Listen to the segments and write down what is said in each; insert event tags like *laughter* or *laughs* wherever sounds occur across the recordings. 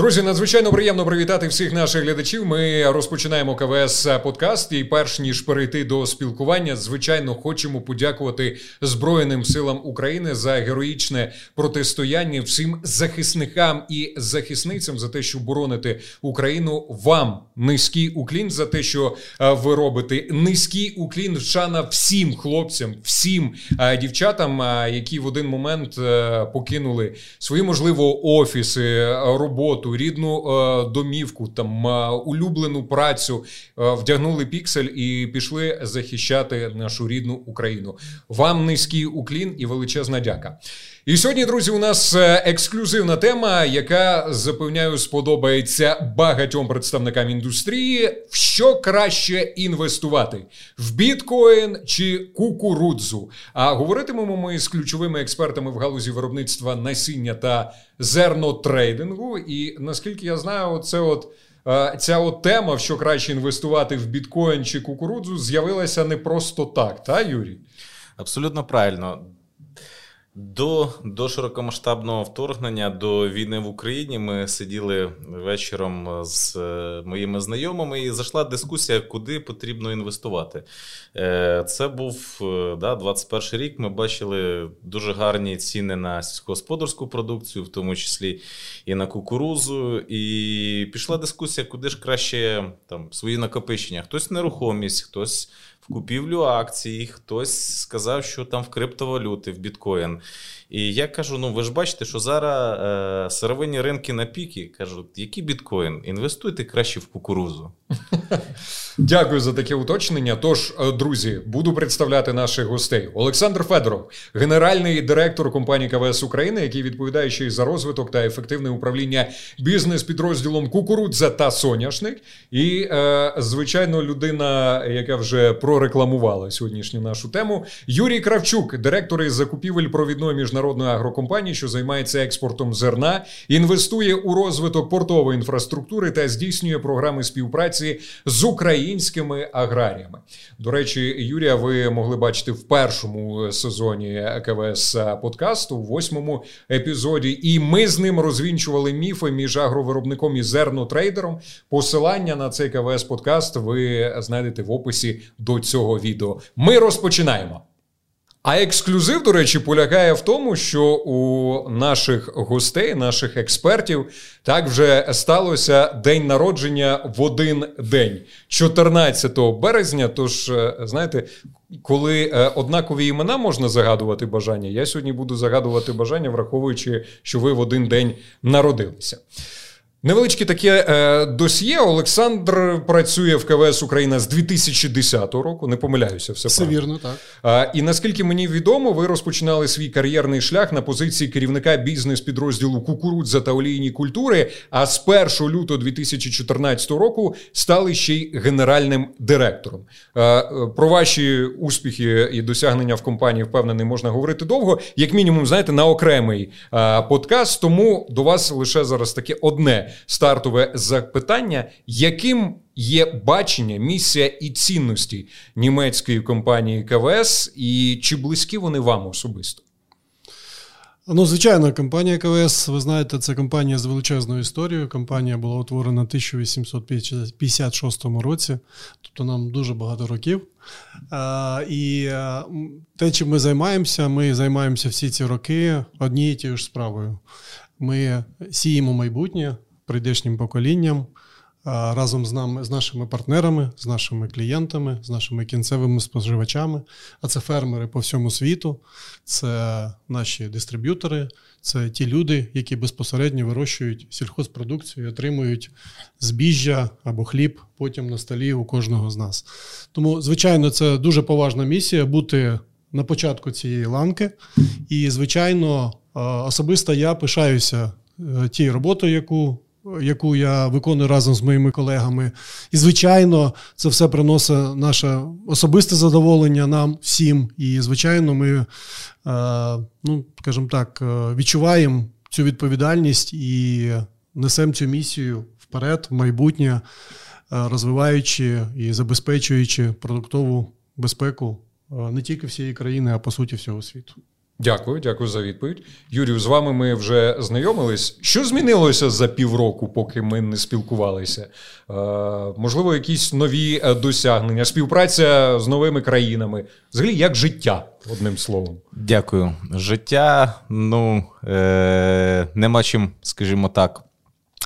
Друзі, надзвичайно приємно привітати всіх наших глядачів. Ми розпочинаємо КВС подкаст. І перш ніж перейти до спілкування, звичайно, хочемо подякувати Збройним силам України за героїчне протистояння всім захисникам і захисницям за те, що боронити Україну. Вам низький уклін за те, що е, ви робите. Низький уклін шана всім хлопцям, всім е, дівчатам, е, які в один момент покинули свої можливо офіси, роботу роботу, рідну е, домівку, там е, улюблену працю, е, вдягнули піксель і пішли захищати нашу рідну Україну. Вам низький уклін і величезна дяка. І сьогодні, друзі, у нас ексклюзивна тема, яка запевняю, сподобається багатьом представникам індустрії. В що краще інвестувати в біткоін чи кукурудзу? А говоритимемо ми з ключовими експертами в галузі виробництва насіння та зернотрейдингу. І наскільки я знаю, це от. Ця от тема, в що краще інвестувати в біткоін чи кукурудзу, з'явилася не просто так, та Юрій? Абсолютно правильно. До до широкомасштабного вторгнення до війни в Україні ми сиділи вечором з е, моїми знайомими, і зайшла дискусія, куди потрібно інвестувати. Е, це був е, да, 21 рік. Ми бачили дуже гарні ціни на сільськогосподарську продукцію, в тому числі і на кукурузу. І пішла дискусія, куди ж краще там свої накопичення. Хтось нерухомість, хтось купівлю акцій, хтось сказав, що там в криптовалюти, в біткоін. І я кажу: ну ви ж бачите, що зараз е, сировинні ринки на піки. Кажу, який біткоін? Інвестуйте краще в кукурузу. Дякую за таке уточнення. Тож, е, друзі, буду представляти наших гостей. Олександр Федоров, генеральний директор компанії КВС України, який відповідає ще й за розвиток та ефективне управління бізнес-підрозділом Кукурудза та Соняшник. І, е, звичайно, людина, яка вже прорекламувала сьогоднішню нашу тему, Юрій Кравчук, директор із закупівель провідної міжнародної агрокомпанії, що займається експортом зерна, інвестує у розвиток портової інфраструктури та здійснює програми співпраці з українськими аграріями. До речі, Юрія, ви могли бачити в першому сезоні КВС подкасту, в восьмому епізоді, і ми з ним розвінчували міфи між агровиробником і зернотрейдером. Посилання на цей КВС подкаст ви знайдете в описі до цього відео. Ми розпочинаємо. А ексклюзив, до речі, полягає в тому, що у наших гостей, наших експертів, так вже сталося день народження в один день, 14 березня. Тож, е, знаєте, коли е, однакові імена можна загадувати бажання, я сьогодні буду загадувати бажання, враховуючи, що ви в один день народилися. Невеличке таке е, досьє. Олександр працює в КВС Україна з 2010 року. Не помиляюся, все Все вірно, так. А, І наскільки мені відомо, ви розпочинали свій кар'єрний шлях на позиції керівника бізнес-підрозділу кукурудза та олійні культури. А з 1 лютого 2014 року стали ще й генеральним директором. А, Про ваші успіхи і досягнення в компанії впевнений можна говорити довго, як мінімум, знаєте, на окремий подкаст. Тому до вас лише зараз таке одне стартове запитання, яким є бачення, місія і цінності німецької компанії КВС, і чи близькі вони вам особисто? Ну, звичайно, компанія КВС, ви знаєте, це компанія з величезною історією. Компанія була утворена в 1856 році, тобто нам дуже багато років. І те, чим ми займаємося, ми займаємося всі ці роки однією тією ж справою. Ми сіємо майбутнє прийдешнім поколінням разом з нами, з нашими партнерами, з нашими клієнтами, з нашими кінцевими споживачами. А це фермери по всьому світу, це наші дистриб'ютори, це ті люди, які безпосередньо вирощують сільхозпродукцію, і отримують збіжжя або хліб потім на столі у кожного з нас. Тому, звичайно, це дуже поважна місія бути на початку цієї ланки. І, звичайно, особисто я пишаюся е, тією роботою, яку яку я виконую разом з моїми колегами. І, звичайно, це все приносить наше особисте задоволення нам всім. І, звичайно, ми, е, ну, скажімо так, е, відчуваємо цю відповідальність і несемо цю місію вперед, в майбутнє, е, розвиваючи і забезпечуючи продуктову безпеку не тільки всієї країни, а по суті всього світу. Дякую, дякую за відповідь. Юрію, з вами ми вже знайомились. Що змінилося за півроку, поки ми не спілкувалися? Е, можливо, якісь нові е, досягнення, співпраця з новими країнами. Взагалі, як життя, одним словом. Дякую. Життя, ну е- нема чим, скажімо так.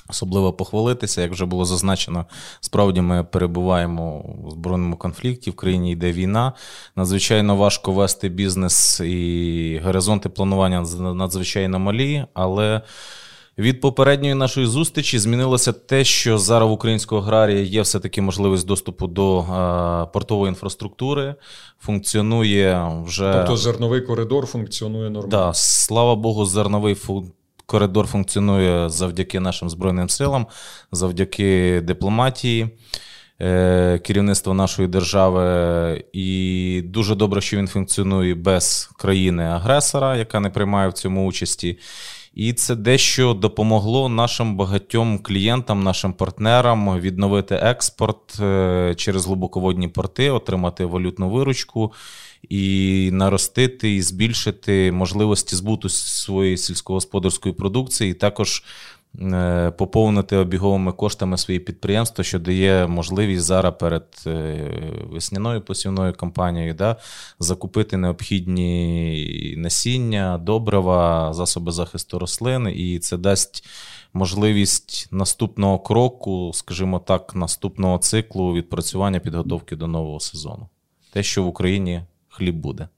Особливо похвалитися, як вже було зазначено, справді ми перебуваємо у збройному конфлікті, в країні йде війна. Надзвичайно важко вести бізнес і горизонти планування надзвичайно малі, але від попередньої нашої зустрічі змінилося те, що зараз в українського аграрія є все-таки можливість доступу до портової інфраструктури. Функціонує вже. Тобто зерновий коридор функціонує нормально. Так, да, слава Богу, зерновий функціонує коридор функціонує завдяки нашим Збройним силам, завдяки дипломатії. Е, керівництва нашої держави, і дуже добре, що він функціонує без країни-агресора, яка не приймає в цьому участі. І це дещо допомогло нашим багатьом клієнтам, нашим партнерам відновити експорт е, через глибоководні порти, отримати валютну виручку і наростити і збільшити можливості збуту своєї сільськогосподарської продукції, і також е, поповнити обіговими коштами свої підприємства, що дає можливість зараз перед е, весняною посівною кампанією да, закупити необхідні насіння, добрива, засоби захисту рослин, і це дасть. Можливість наступного кроку, скажімо так, наступного циклу відпрацювання підготовки до нового сезону. Те, що в Україні хліб буде.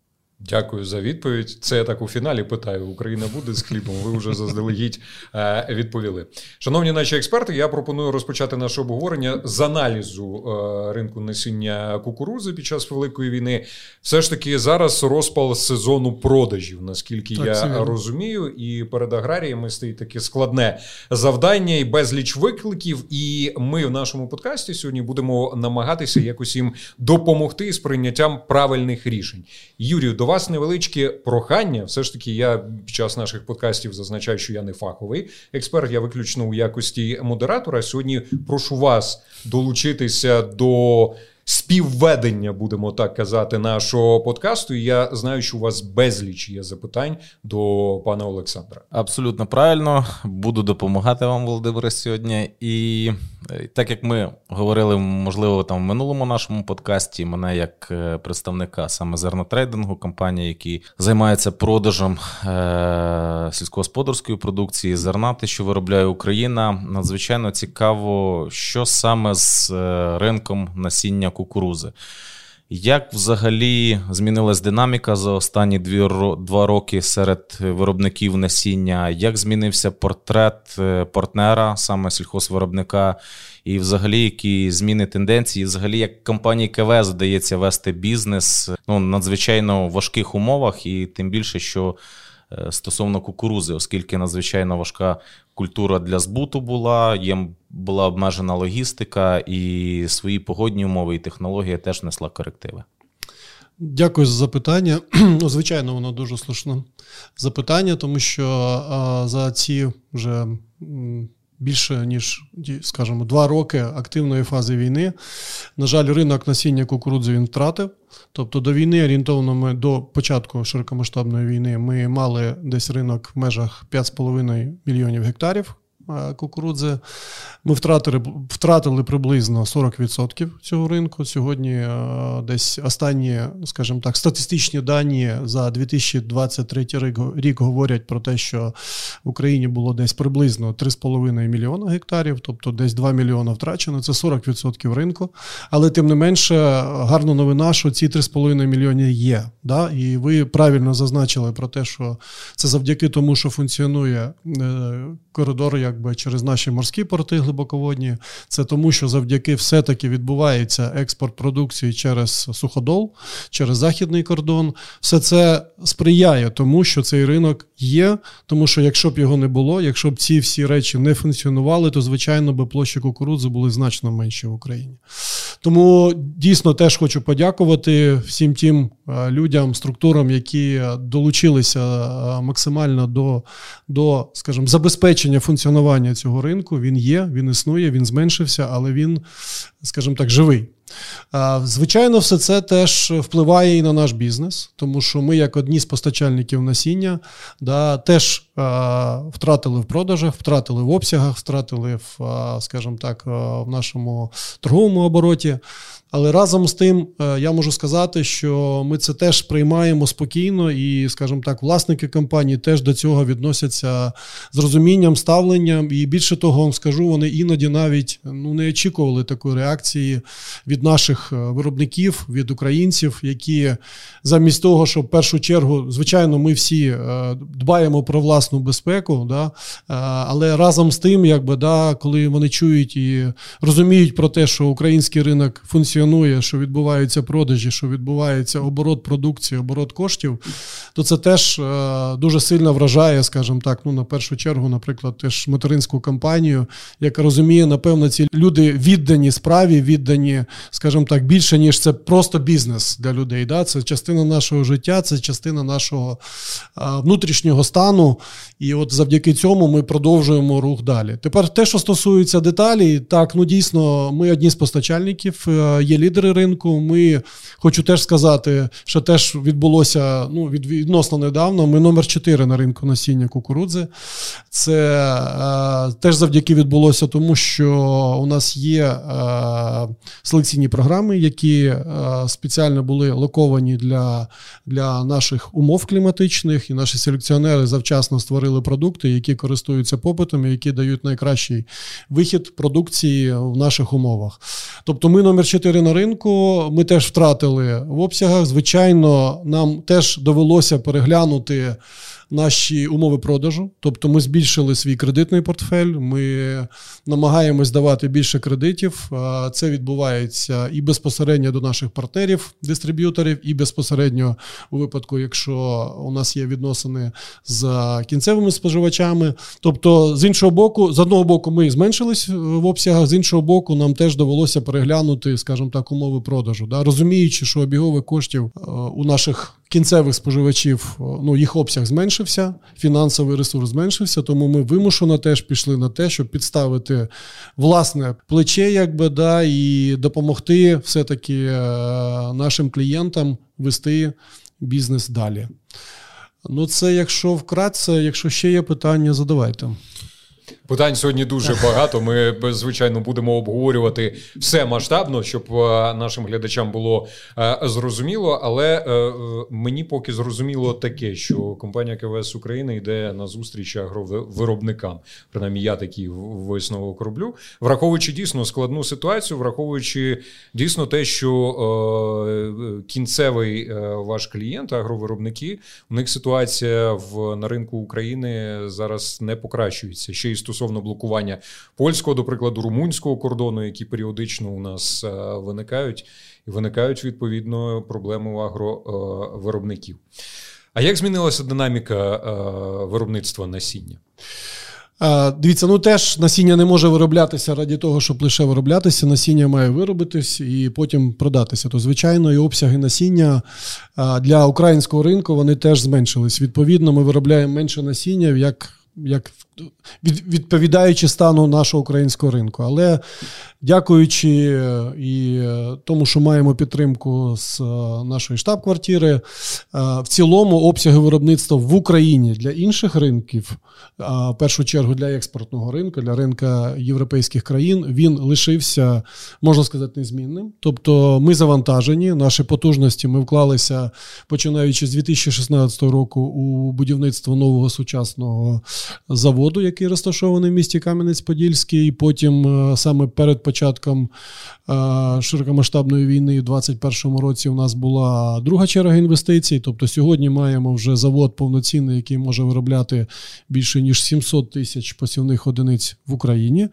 Дякую за відповідь. Це я так у фіналі питаю: Україна буде з хлібом. Ви вже заздалегідь е, відповіли. Шановні наші експерти, я пропоную розпочати наше обговорення з аналізу е, ринку насіння кукурузи під час великої війни. Все ж таки, зараз розпал сезону продажів, наскільки так, я розумію, і перед аграріями стоїть таке складне завдання і безліч викликів. І ми в нашому подкасті сьогодні будемо намагатися якось їм допомогти з прийняттям правильних рішень. Юрію, вас невеличке прохання. Все ж таки, я під час наших подкастів зазначаю, що я не фаховий експерт, я виключно у якості модератора. Сьогодні прошу вас долучитися до співведення, будемо так казати, нашого подкасту. І я знаю, що у вас безліч є запитань до пана Олександра. Абсолютно правильно буду допомагати вам, Володимире, сьогодні. І е, так як ми говорили, можливо, там в минулому нашому подкасті, мене як е, представника саме зернотрейдингу, компанії, які займаються продажем е- сільськогосподарської продукції, зерна, те, що виробляє Україна, надзвичайно цікаво, що саме з е, ринком насіння кукурузи. Як взагалі змінилась динаміка за останні дві, два роки серед виробників насіння? Як змінився портрет е, партнера, саме сільхозвиробника, і взагалі які зміни тенденції? Взагалі, як компанії КВС вдається вести бізнес ну, надзвичайно важких умовах, і тим більше, що стосовно кукурузи, оскільки надзвичайно важка культура для збуту була, їм була обмежена логістика, і свої погодні умови і технологія теж несла корективи. Дякую за запитання. *clears throat* Ну, Звичайно, воно дуже слушне запитання, тому що за ці вже більше ніж, скажімо, два роки активної фази війни. На жаль, ринок насіння кукурудзи він втратив. Тобто до війни орієнтовно ми до початку широкомасштабної війни ми мали десь ринок в межах 5,5 мільйонів гектарів. Кукурудзи. Ми втратили втратили приблизно 40% цього ринку. Сьогодні е, десь останні, скажімо так, статистичні дані за 2023 рік, рік говорять про те, що в Україні було десь приблизно 3,5 мільйона гектарів, тобто десь 2 мільйони втрачено. Це 40% ринку. Але тим не менше, гарна новина, що ці 3,5 мільйони є. Да? І ви правильно зазначили про те, що це завдяки тому, що функціонує е, коридор якби через наші морські порти глибоководні. Це тому, що завдяки все-таки відбувається експорт продукції через суходол, через західний кордон. Все це сприяє тому, що цей ринок є. Тому що якщо б його не було, якщо б ці всі речі не функціонували, то звичайно би площі кукурудзи були значно менші в Україні. Тому дійсно теж хочу подякувати всім тим людям, структурам, які долучилися е, максимально до, до скажімо, забезпечення функціонування цього ринку. Він є, він існує, він зменшився, але він, скажімо так, живий. Звичайно, все це теж впливає і на наш бізнес, тому що ми, як одні з постачальників насіння, да, теж втратили в продажах, втратили в обсягах, втратили в, скажімо так, в нашому торговому обороті. Але разом з тим е, я можу сказати, що ми це теж приймаємо спокійно, і, скажімо так, власники компанії теж до цього відносяться з розумінням, ставленням. І більше того, вам скажу, вони іноді навіть ну не очікували такої реакції від наших е, виробників, від українців, які замість того, що в першу чергу, звичайно, ми всі е, дбаємо про власну безпеку, да, але разом з тим, якби да, коли вони чують і розуміють про те, що український ринок функціонує функціонує, що відбуваються продажі, що відбувається оборот продукції, оборот коштів, то це теж е, дуже сильно вражає, скажімо так, ну на першу чергу, наприклад, теж материнську компанію, яка розуміє, напевно, ці люди віддані справі, віддані, скажімо так, більше ніж це просто бізнес для людей. Да? Це частина нашого життя, це частина нашого е, внутрішнього стану. І от завдяки цьому ми продовжуємо рух далі. Тепер те, що стосується деталі, так ну дійсно, ми одні з постачальників. Є лідери ринку. Ми хочу теж сказати, що теж відбулося ну, відносно недавно. Ми номер 4 на ринку насіння кукурудзи. Це е, теж завдяки відбулося, тому що у нас є е, селекційні програми, які е, спеціально були локовані для, для наших умов кліматичних, і наші селекціонери завчасно створили продукти, які користуються попитом, і які дають найкращий вихід продукції в наших умовах. Тобто, ми номер 4 на ринку. Ми теж втратили в обсягах. Звичайно, нам теж довелося переглянути наші умови продажу. Тобто ми збільшили свій кредитний портфель, ми намагаємось давати більше кредитів. Це відбувається і безпосередньо до наших партнерів, дистриб'юторів, і безпосередньо у випадку, якщо у нас є відносини з кінцевими споживачами. Тобто, з іншого боку, з одного боку, ми зменшились в обсягах, з іншого боку, нам теж довелося переглянути, скажімо так, умови продажу, да, розуміючи, що обігових коштів е, у наших кінцевих споживачів ну, їх обсяг зменшився, фінансовий ресурс зменшився, тому ми вимушено теж пішли на те, щоб підставити власне плече, якби да, і допомогти все-таки е, нашим клієнтам вести бізнес далі. Ну, це якщо вкратце, якщо ще є питання, задавайте. Питань сьогодні дуже *laughs* багато. Ми звичайно будемо обговорювати все масштабно, щоб е, нашим глядачам було е, зрозуміло. Але е, мені поки зрозуміло таке, що компанія КВС України йде на зустріч агровиробникам. Принаймні, я такий висновок роблю, враховуючи дійсно складну ситуацію, враховуючи дійсно те, що кінцевий ваш клієнт, агровиробники, у них ситуація в на ринку України зараз не покращується. Ще й стосовно блокування польського, до прикладу, румунського кордону, які періодично у нас е, виникають, і виникають відповідно проблеми у агровиробників. А як змінилася динаміка е, виробництва насіння? Дивіться, ну теж насіння не може вироблятися раді того, щоб лише вироблятися. Насіння має виробитись і потім продатися. То, звичайно, і обсяги насіння для українського ринку вони теж зменшились. Відповідно, ми виробляємо менше насіння, як як відповідаючи стану нашого українського ринку. Але дякуючи е, і е, тому, що маємо підтримку з е, нашої штаб-квартири, в цілому обсяги виробництва в Україні для інших ринків, в першу чергу для експортного ринку, для ринка європейських країн, він лишився, можна сказати, незмінним. Тобто ми завантажені, наші потужності ми вклалися починаючи з 2016 року у будівництво нового сучасного заводу, який розташований в місті Кам'янець-Подільський. Потім е, саме перед початком е, широкомасштабної війни, в 2021 році, у нас була друга черга інвестицій. Тобто, сьогодні маємо вже завод повноцінний, який може виробляти більше ніж 700 тисяч посівних одиниць в Україні.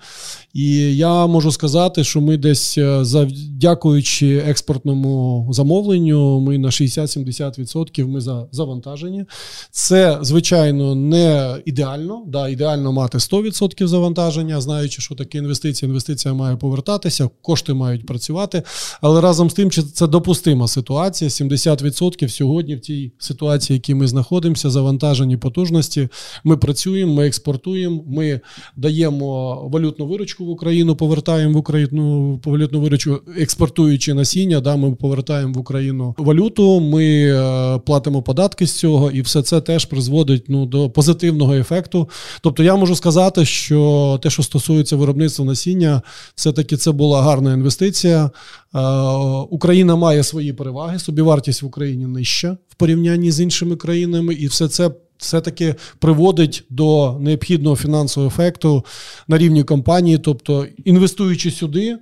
І я можу сказати, що ми десь е, дякуючи експортному замовленню, ми на 60-70% ми завантажені. Це звичайно не ідеально. Да, Ідеально мати 100% завантаження, знаючи, що таке інвестиція. Інвестиція має повертатися, кошти мають працювати. Але разом з тим, чи це допустима ситуація. 70% сьогодні в тій ситуації, в якій ми знаходимося, завантажені потужності. Ми працюємо, ми експортуємо, ми даємо валютну виручку в Україну, повертаємо в Україну валютну виручку, експортуючи насіння. Да, Ми повертаємо в Україну валюту. Ми е, платимо податки з цього, і все це теж призводить ну, до позитивного ефекту. Тобто, я можу сказати, що те, що стосується виробництва насіння, все таки це була гарна інвестиція. Е, Україна має свої переваги. Собівартість в Україні нижча в порівнянні з іншими країнами, і все це. Все-таки приводить до необхідного фінансового ефекту на рівні компанії, тобто інвестуючи сюди,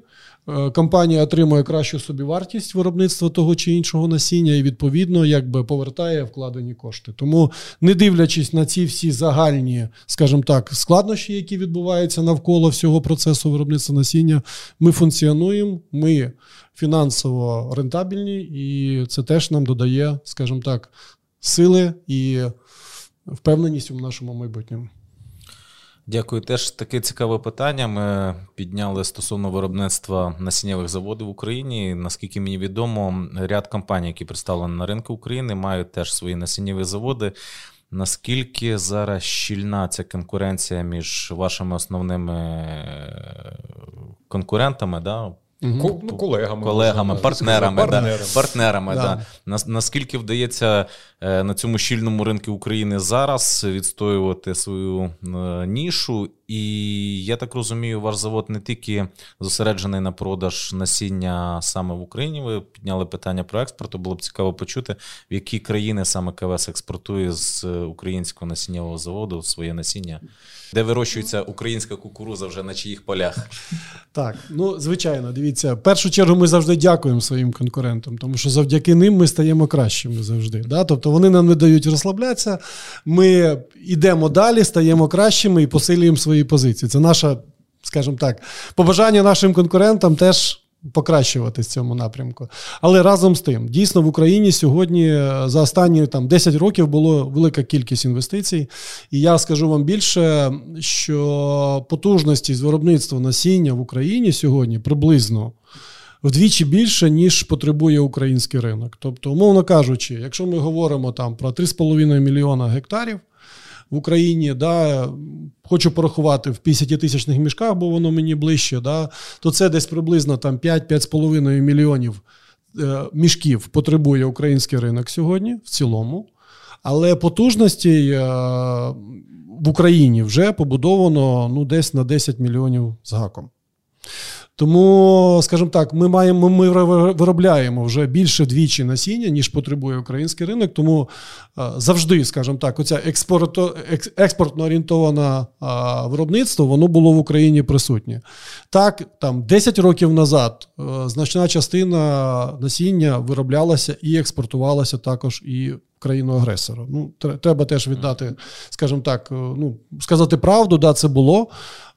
компанія отримує кращу собівартість виробництва того чи іншого насіння і відповідно якби повертає вкладені кошти. Тому, не дивлячись на ці всі загальні, скажімо так, складнощі, які відбуваються навколо всього процесу виробництва насіння, ми функціонуємо, ми фінансово рентабельні, і це теж нам додає, скажімо так, сили і впевненість у нашому майбутньому. Дякую. Теж таке цікаве питання. Ми підняли стосовно виробництва насіннєвих заводів в Україні. Наскільки мені відомо, ряд компаній, які представлені на ринку України, мають теж свої насіннєві заводи. Наскільки зараз щільна ця конкуренція між вашими основними е, конкурентами? да, Угу. Ну, колегами, колегами, партнерами, партнерами. Да, партнерами да. Да. Наскільки вдається е, на цьому щільному ринку України зараз відстоювати свою е, нішу? І я так розумію, ваш завод не тільки зосереджений на продаж насіння саме в Україні. Ви підняли питання про експорт. Було б цікаво почути, в які країни саме КВС експортує з українського насіннєвого заводу своє насіння, де вирощується українська кукуруза вже на чиїх полях. Так, ну звичайно, дивіться, в першу чергу ми завжди дякуємо своїм конкурентам, тому що завдяки ним ми стаємо кращими завжди. Да? Тобто вони нам не дають розслаблятися, ми йдемо далі, стаємо кращими і посилюємо свої позиції. Це наша, скажімо так, побажання нашим конкурентам теж. Покращувати в цьому напрямку. Але разом з тим, дійсно в Україні сьогодні за останні там 10 років було велика кількість інвестицій. І я скажу вам більше, що потужності з виробництва насіння в Україні сьогодні приблизно вдвічі більше, ніж потребує український ринок. Тобто, умовно кажучи, якщо ми говоримо там про 3,5 мільйона гектарів в Україні, да, хочу порахувати в 50-тисячних мішках, бо воно мені ближче, да, то це десь приблизно там 5-5,5 мільйонів е, мішків потребує український ринок сьогодні в цілому. Але потужності е, в Україні вже побудовано ну, десь на 10 мільйонів з гаком. Тому, скажімо так, ми маємо ми виробляємо вже більше двічі насіння, ніж потребує український ринок. Тому завжди, скажімо так, оця експортно орієнтоване виробництво воно було в Україні присутнє. Так, там 10 років назад значна частина насіння вироблялася і експортувалася також і країну агресора. Ну, треба теж віддати, скажімо так, ну сказати правду, да, це було.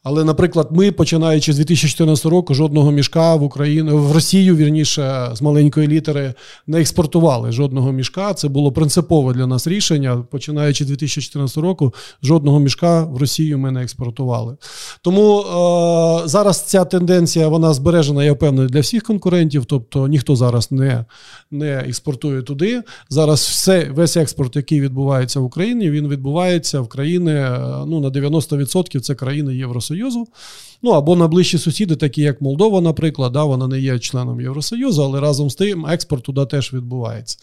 Але, наприклад, ми, починаючи з 2014 року, жодного мішка в Україну в Росію, вірніше, з маленької літери, не експортували жодного мішка. Це було принципове для нас рішення. Починаючи з 2014 року, жодного мішка в Росію ми не експортували. Тому е, зараз ця тенденція вона збережена, я впевнений, для всіх конкурентів. Тобто ніхто зараз не не експортує туди. Зараз все, весь експорт, який відбувається в Україні, він відбувається в країни е, ну, на 90% це країни Євросоюзу. Євросоюзу. Ну або найближчі сусіди, такі як Молдова, наприклад, да, вона не є членом Євросоюзу, але разом з тим експорт туди теж відбувається.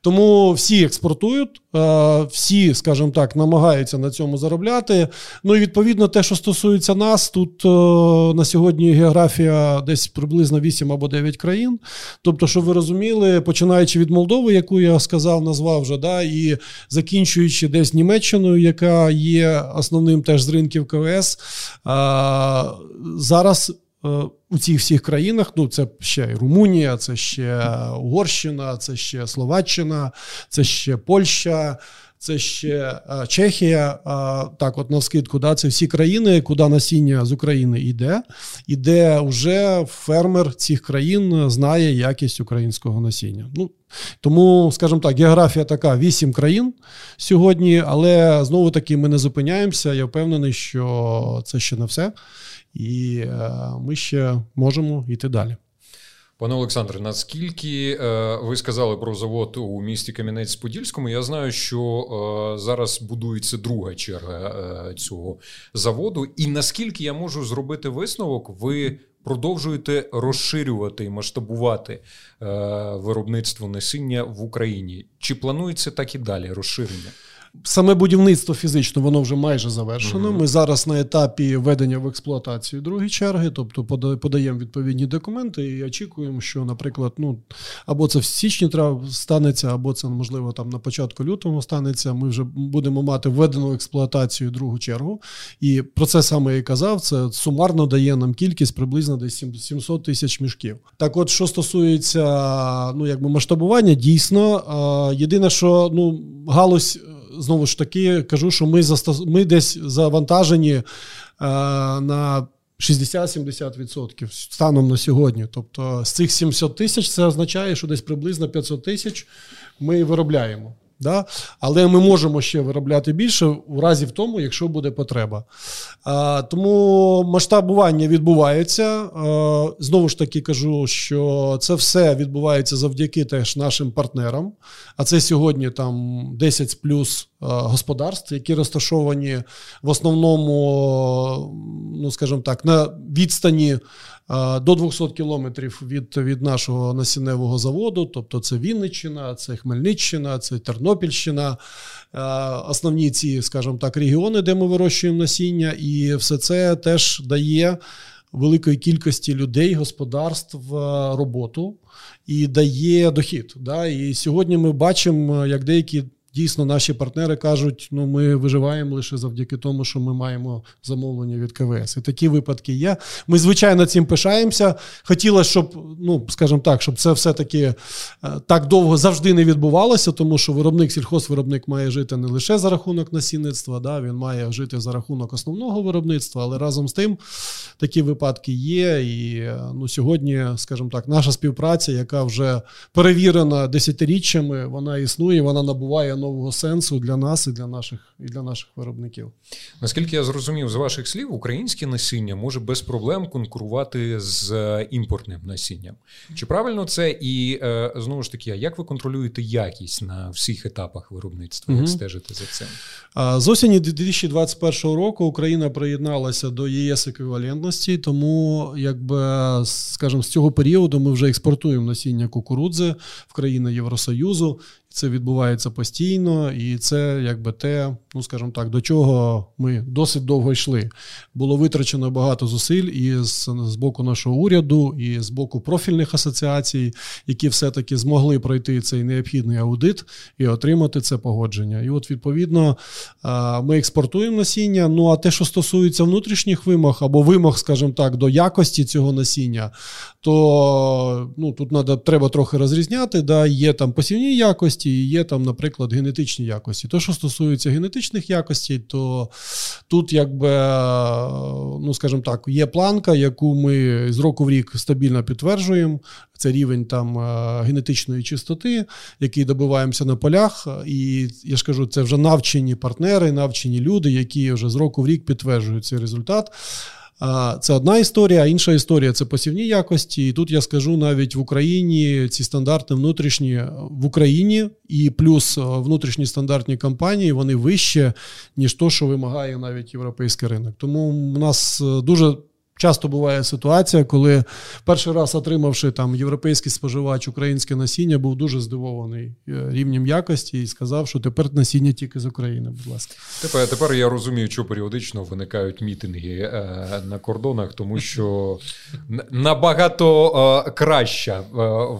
Тому всі експортують, е, всі, скажімо так, намагаються на цьому заробляти. Ну і відповідно, те, що стосується нас, тут е, на сьогодні географія десь приблизно 8 або 9 країн. Тобто, щоб ви розуміли, починаючи від Молдови, яку я сказав, назвав вже, да, і закінчуючи десь Німеччиною, яка є основним теж з ринків КВС. Зараз е, у цих всіх країнах, ну це ще і Румунія, це ще Угорщина, це ще Словаччина, це ще Польща. це ще Чехія. Так, от на скидку, да, це всі країни, куди насіння з України йде, і де вже фермер цих країн знає якість українського насіння. Ну, Тому, скажімо так, географія така: вісім країн сьогодні, але знову таки ми не зупиняємося. Я впевнений, що це ще не все, і е, ми ще можемо йти далі. Пане Олександре, наскільки е, ви сказали про завод у місті Кам'янець-Подільському? Я знаю, що е, зараз будується друга черга е, цього заводу, і наскільки я можу зробити висновок, ви продовжуєте розширювати і масштабувати виробництво насіння в Україні? Чи планується так і далі розширення? Саме будівництво фізично, воно вже майже завершено. Ми зараз на етапі введення в експлуатацію другої черги, тобто подаємо відповідні документи і очікуємо, що, наприклад, ну або це в січні станеться, або це можливо там на початку лютого станеться. Ми вже будемо мати введену в експлуатацію другу чергу. І про це саме я і казав. Це сумарно дає нам кількість приблизно десь 700 тисяч мішків. Так, от що стосується ну якби масштабування, дійсно єдине, що ну галузь знову ж таки кажу, що ми застос... ми десь завантажені е, на 60-70% станом на сьогодні. Тобто з цих 700 тисяч це означає, що десь приблизно 500 тисяч ми виробляємо. Да? Але ми можемо ще виробляти більше у разі в тому, якщо буде потреба. А, Тому масштабування відбувається. А, Знову ж таки кажу, що це все відбувається завдяки теж нашим партнерам. А це сьогодні там 10 плюс господарств, які розташовані в основному, ну скажімо так, на відстані до 200 кілометрів від від нашого насінневого заводу, тобто це Вінниччина, це Хмельниччина, це Тернопільщина, основні ці, скажімо так, регіони, де ми вирощуємо насіння, і все це теж дає. Великої кількості людей, господарств роботу і дає дохід. Да? І сьогодні ми бачимо, як деякі дійсно наші партнери кажуть, ну ми виживаємо лише завдяки тому, що ми маємо замовлення від КВС. І такі випадки є. Ми, звичайно, цим пишаємося. Хотілося, щоб, ну скажімо так, щоб це все-таки е, так довго завжди не відбувалося, тому що виробник, сільхозвиробник має жити не лише за рахунок насінництва, да, він має жити за рахунок основного виробництва, але разом з тим такі випадки є. І е, ну, сьогодні, скажімо так, наша співпраця, яка вже перевірена десятиріччями, вона існує, вона набуває нового сенсу для нас і для наших і для наших виробників. Наскільки я зрозумів з ваших слів, українське насіння може без проблем конкурувати з е, імпортним насінням. Чи правильно це? І е, знову ж таки, як ви контролюєте якість на всіх етапах виробництва? Як угу. стежите за цим? З осені 2021 року Україна приєдналася до ЄС еквівалентності, тому якби скажімо, з цього періоду ми вже експортуємо насіння кукурудзи в країни Євросоюзу. Це відбувається постійно, і це якби те, ну скажімо так, до чого ми досить довго йшли. Було витрачено багато зусиль і з, з боку нашого уряду, і з боку профільних асоціацій, які все-таки змогли пройти цей необхідний аудит і отримати це погодження. І от відповідно ми експортуємо насіння. Ну а те, що стосується внутрішніх вимог або вимог, скажімо так, до якості цього насіння, то ну тут треба треба трохи розрізняти. Да, Є там посівні якості, і є там, наприклад, генетичні якості. То, що стосується генетичних якостей, то тут, якби, ну скажімо так, є планка, яку ми з року в рік стабільно підтверджуємо. Це рівень там генетичної чистоти, який добиваємося на полях. І я ж кажу, це вже навчені партнери, навчені люди, які вже з року в рік підтверджують цей результат. Це одна історія, а інша історія це посівні якості. І тут я скажу навіть в Україні ці стандарти внутрішні в Україні і плюс внутрішні стандартні компанії вони вище, ніж то, що вимагає навіть європейський ринок. Тому у нас е, дуже Часто буває ситуація, коли перший раз отримавши там європейський споживач українське насіння, був дуже здивований е, рівнем якості і сказав, що тепер насіння тільки з України. Будь ласка, тепер тепер я розумію, що періодично виникають мітинги е, на кордонах, тому що набагато е, краща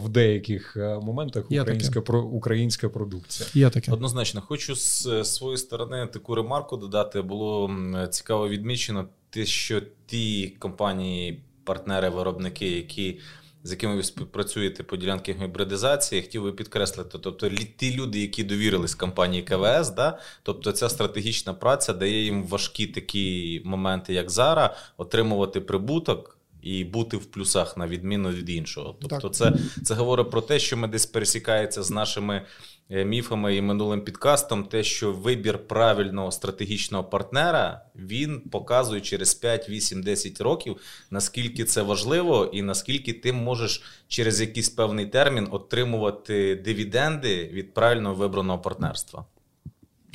в деяких моментах українська про українська продукція. Є таке однозначно. Хочу з своєї сторони таку ремарку додати. Було цікаво відмічено те, що ті компанії, партнери, виробники, які з якими ви співпрацюєте по ділянки гібридизації, хотів би підкреслити. Тобто, ті люди, які довірились компанії КВС, да, тобто ця стратегічна праця дає їм важкі такі моменти, як зараз, отримувати прибуток. І бути в плюсах на відміну від іншого. Тобто, це це говорить про те, що ми десь пересікається з нашими Е, міфами і минулим підкастом, те, що вибір правильного стратегічного партнера він показує через 5, 8, 10 років, наскільки це важливо, і наскільки ти можеш через якийсь певний термін отримувати дивіденди від правильно вибраного партнерства.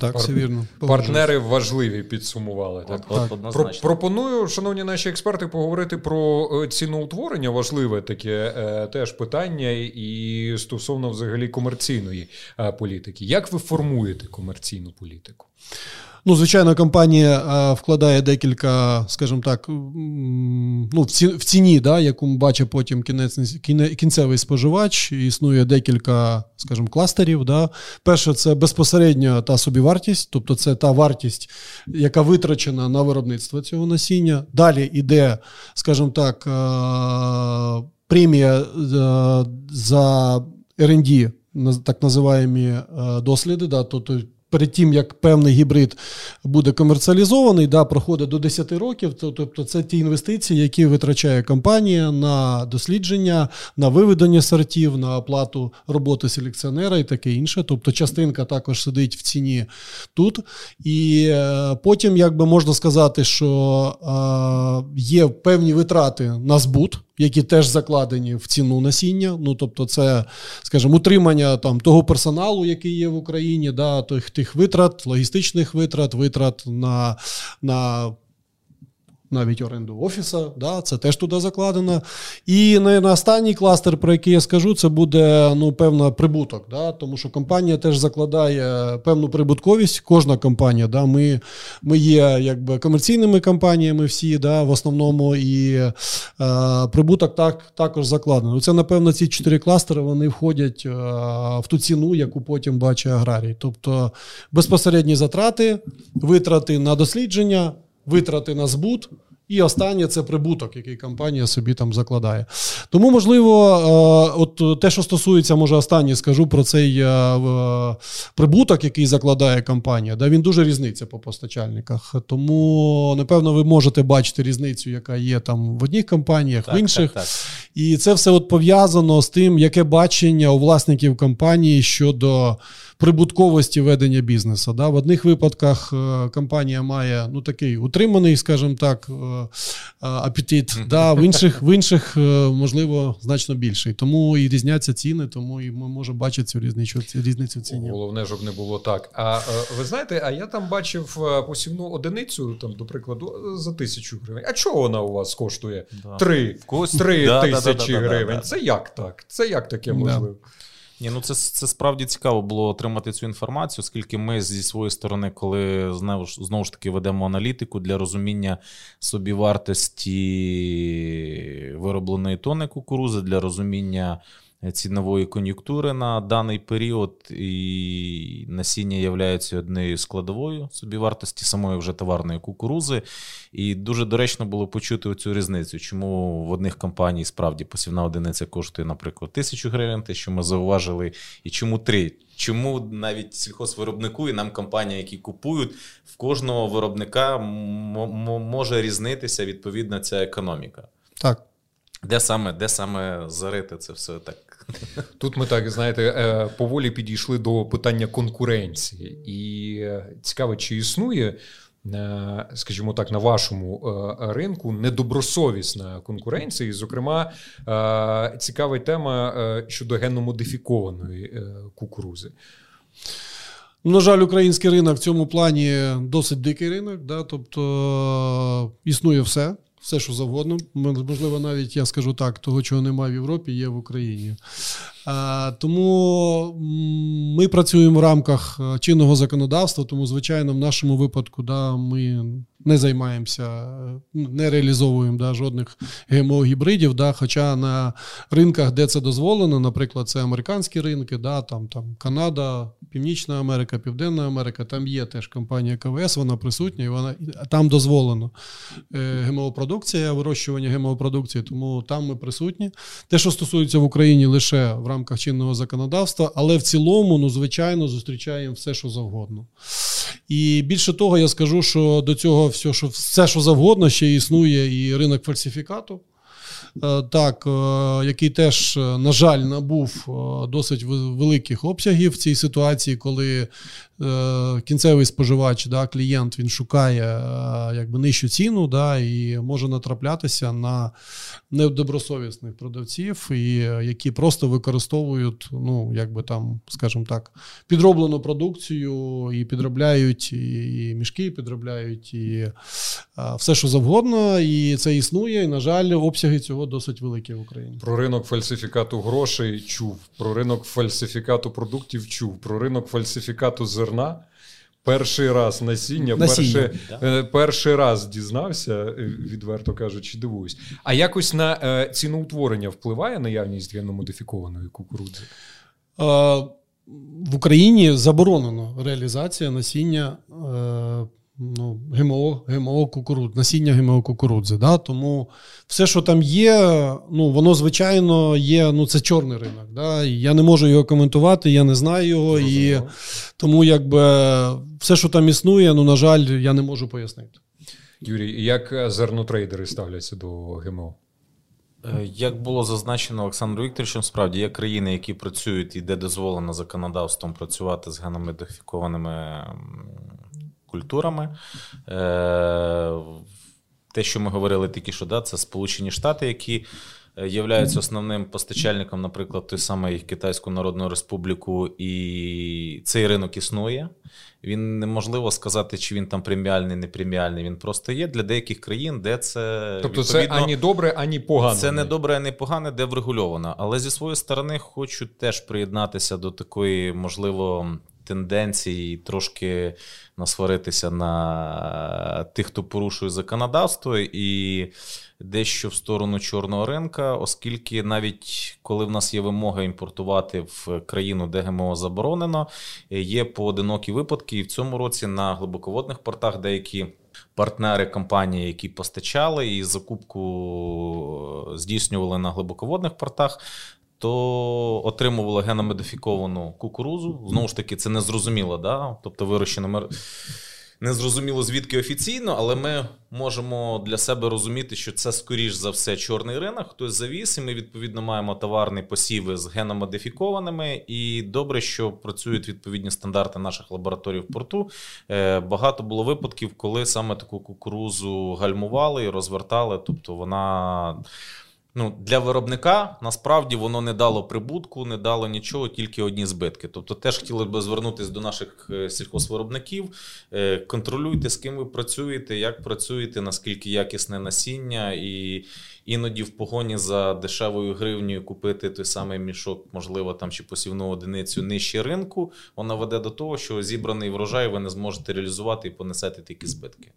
Так, все вірно. Партнери важливі підсумували. Так? От, от, Про, пропоную, шановні наші експерти, поговорити про е, ціноутворення. Важливе таке е, теж питання, і стосовно взагалі комерційної е, політики. Як ви формуєте комерційну політику? Ну, звичайно, компанія вкладає декілька, скажімо так, ну, в ціні, да, яку бачить потім кінець, кінцевий споживач. Існує декілька, скажімо, кластерів. Да. Перше, це безпосередньо та собівартість, тобто це та вартість, яка витрачена на виробництво цього насіння. Далі йде, скажімо так, премія за R&D, так називаємо досліди. да, тобто перед тим, як певний гібрид буде комерціалізований, да, проходить до 10 років. Тобто це ті інвестиції, які витрачає компанія на дослідження, на виведення сортів, на оплату роботи селекціонера і таке інше. Тобто частинка також сидить в ціні тут. І е, потім, як би можна сказати, що е, є певні витрати на збут які теж закладені в ціну насіння. Ну тобто, це, скажімо, утримання там того персоналу, який є в Україні, да, тих тих витрат, логістичних витрат, витрат на, на навіть оренду офіса, да, це теж туди закладено. І на, останній кластер, про який я скажу, це буде ну, певна прибуток. Да, Тому що компанія теж закладає певну прибутковість. Кожна компанія. Да, Ми ми є якби комерційними компаніями всі, да, в основному, і е, прибуток так, також закладено. Це, напевно, ці чотири кластери вони входять е, в ту ціну, яку потім бачить аграрій. Тобто безпосередні затрати, витрати на дослідження витрати на збут. І останнє це прибуток, який компанія собі там закладає. Тому, можливо, е, от те, що стосується, може, останнє скажу про цей е, прибуток, який закладає компанія, да, він дуже різниця по постачальниках. Тому, напевно, ви можете бачити різницю, яка є там в одних компаніях, так, в інших. Так, так. І це все от пов'язано з тим, яке бачення у власників компанії щодо прибутковості ведення бізнесу. Да? В одних випадках е, компанія має ну, такий утриманий, скажімо так, е, е, апетит, да? в інших, в інших, можливо, значно більший. Тому і різняться ціни, тому і ми можемо бачити цю різницю різницю в ціні. Головне, щоб не було так. А ви знаєте, а я там бачив посівну одиницю, там, до прикладу, за тисячу гривень. А чого вона у вас коштує? Три Три да, тисячі да, да, гривень. Це як так? Це як таке можливо? Ні, ну це це справді цікаво було отримати цю інформацію, оскільки ми зі своєї сторони, коли знову ж, знову ж таки ведемо аналітику для розуміння собівартості виробленої тони кукурузи, для розуміння цінової кон'юнктури на даний період, і насіння є однією складовою собівартості самої вже товарної кукурузи. І дуже доречно було почути цю різницю, чому в одних компаній справді посівна одиниця коштує, наприклад, тисячу гривень, те, що ми зауважили, і чому три. Чому навіть сільхозвиробнику і нам компанії, які купують, в кожного виробника м- може різнитися відповідно ця економіка? Так. Де саме де саме зарити це все так Тут ми так знаєте, е, поволі підійшли до питання конкуренції, і е, цікаво, чи існує. Е, скажімо так, на вашому ринку недобросовісна конкуренція, і, зокрема, цікава тема щодо генно-модифікованої кукурузи. На жаль, український ринок в цьому плані досить дикий ринок, да, тобто існує все все, що завгодно. Можливо, навіть я скажу так, того, чого немає в Європі, є в Україні. Тому ми працюємо в рамках чинного законодавства, тому, звичайно, в нашому випадку да, ми не займаємося, не реалізовуємо да, жодних ГМО-гібридів. Да, Хоча на ринках, де це дозволено, наприклад, це американські ринки, да, там, там Канада, Північна Америка, Південна Америка, там є теж компанія КВС, вона присутня і вона там дозволено е, ГМО-продукція, вирощування ГМО-продукції, тому там ми присутні. Те, що стосується в Україні лише в рамках чинного законодавства, але в цілому, ну, звичайно, зустрічаємо все, що завгодно. І більше того, я скажу, що до цього все, що все, що завгодно, ще існує і ринок фальсифікату. Е, так, е, який теж, на жаль, набув е, досить великих обсягів в цій ситуації, коли Е, кінцевий споживач, да, клієнт він шукає е, якби нижчу ціну, да, і може натраплятися на недобросовісних продавців, і е, які просто використовують, ну якби там, скажімо так, підроблену продукцію і підробляють і мішки, підробляють і все, що завгодно, і це існує. І на жаль, обсяги цього досить великі в Україні. Про ринок фальсифікату грошей чув, про ринок фальсифікату продуктів чув, про ринок фальсифікату зерна зерна. Перший раз насіння, насіння перший, да. перший раз дізнався, е, відверто кажучи, дивуюсь. А якось на е, ціноутворення впливає наявність генномодифікованої кукурудзи? Е, в Україні заборонено реалізація насіння е, ну, ГМО, ГМО кукурудзи, насіння ГМО кукурудзи. Да? Тому все, що там є, ну, воно, звичайно, є. Ну, це чорний ринок. Да? І Я не можу його коментувати, я не знаю його. І тому якби все, що там існує, ну, на жаль, я не можу пояснити. Юрій, як зернотрейдери ставляться до ГМО? Е, як було зазначено Олександром Вікторовичем, справді є країни, які працюють і де дозволено законодавством працювати з геномодифікованими культурами. Е, те, що ми говорили тільки що, да, це Сполучені Штати, які е, являються основним постачальником, наприклад, той самої Китайську Народну Республіку, і цей ринок існує. Він неможливо сказати, чи він там преміальний, не преміальний. Він просто є для деяких країн, де це тобто це ані добре, ані погане. Це не добре, ані погане, де врегульовано. Але зі своєї сторони хочу теж приєднатися до такої, можливо, тенденції трошки насваритися на тих, хто порушує законодавство, і дещо в сторону чорного ринка, оскільки навіть коли в нас є вимога імпортувати в країну, де ГМО заборонено, є поодинокі випадки, і в цьому році на глибоководних портах деякі. Партнери компанії, які постачали і закупку здійснювали на глибоководних портах, то отримували геномодифіковану кукурузу. Знову ж таки, це незрозуміло, да? тобто вирощено незрозуміло звідки офіційно, але ми можемо для себе розуміти, що це, скоріш за все, чорний ринок, хтось завіз, і ми відповідно маємо товарні посіви з геномодифікованими. І добре, що працюють відповідні стандарти наших лабораторій в порту. Е, багато було випадків, коли саме таку кукурузу гальмували і розвертали, тобто вона. Ну, Для виробника насправді воно не дало прибутку, не дало нічого, тільки одні збитки. Тобто, теж хотіли б звернутися до наших е, сільхозвиробників. Е, контролюйте, з ким ви працюєте, як працюєте, наскільки якісне насіння, і іноді в погоні за дешевою гривнею купити той самий мішок, можливо, там чи посівну одиницю нижче ринку. Вона веде до того, що зібраний врожай ви не зможете реалізувати і понесете тільки збитки.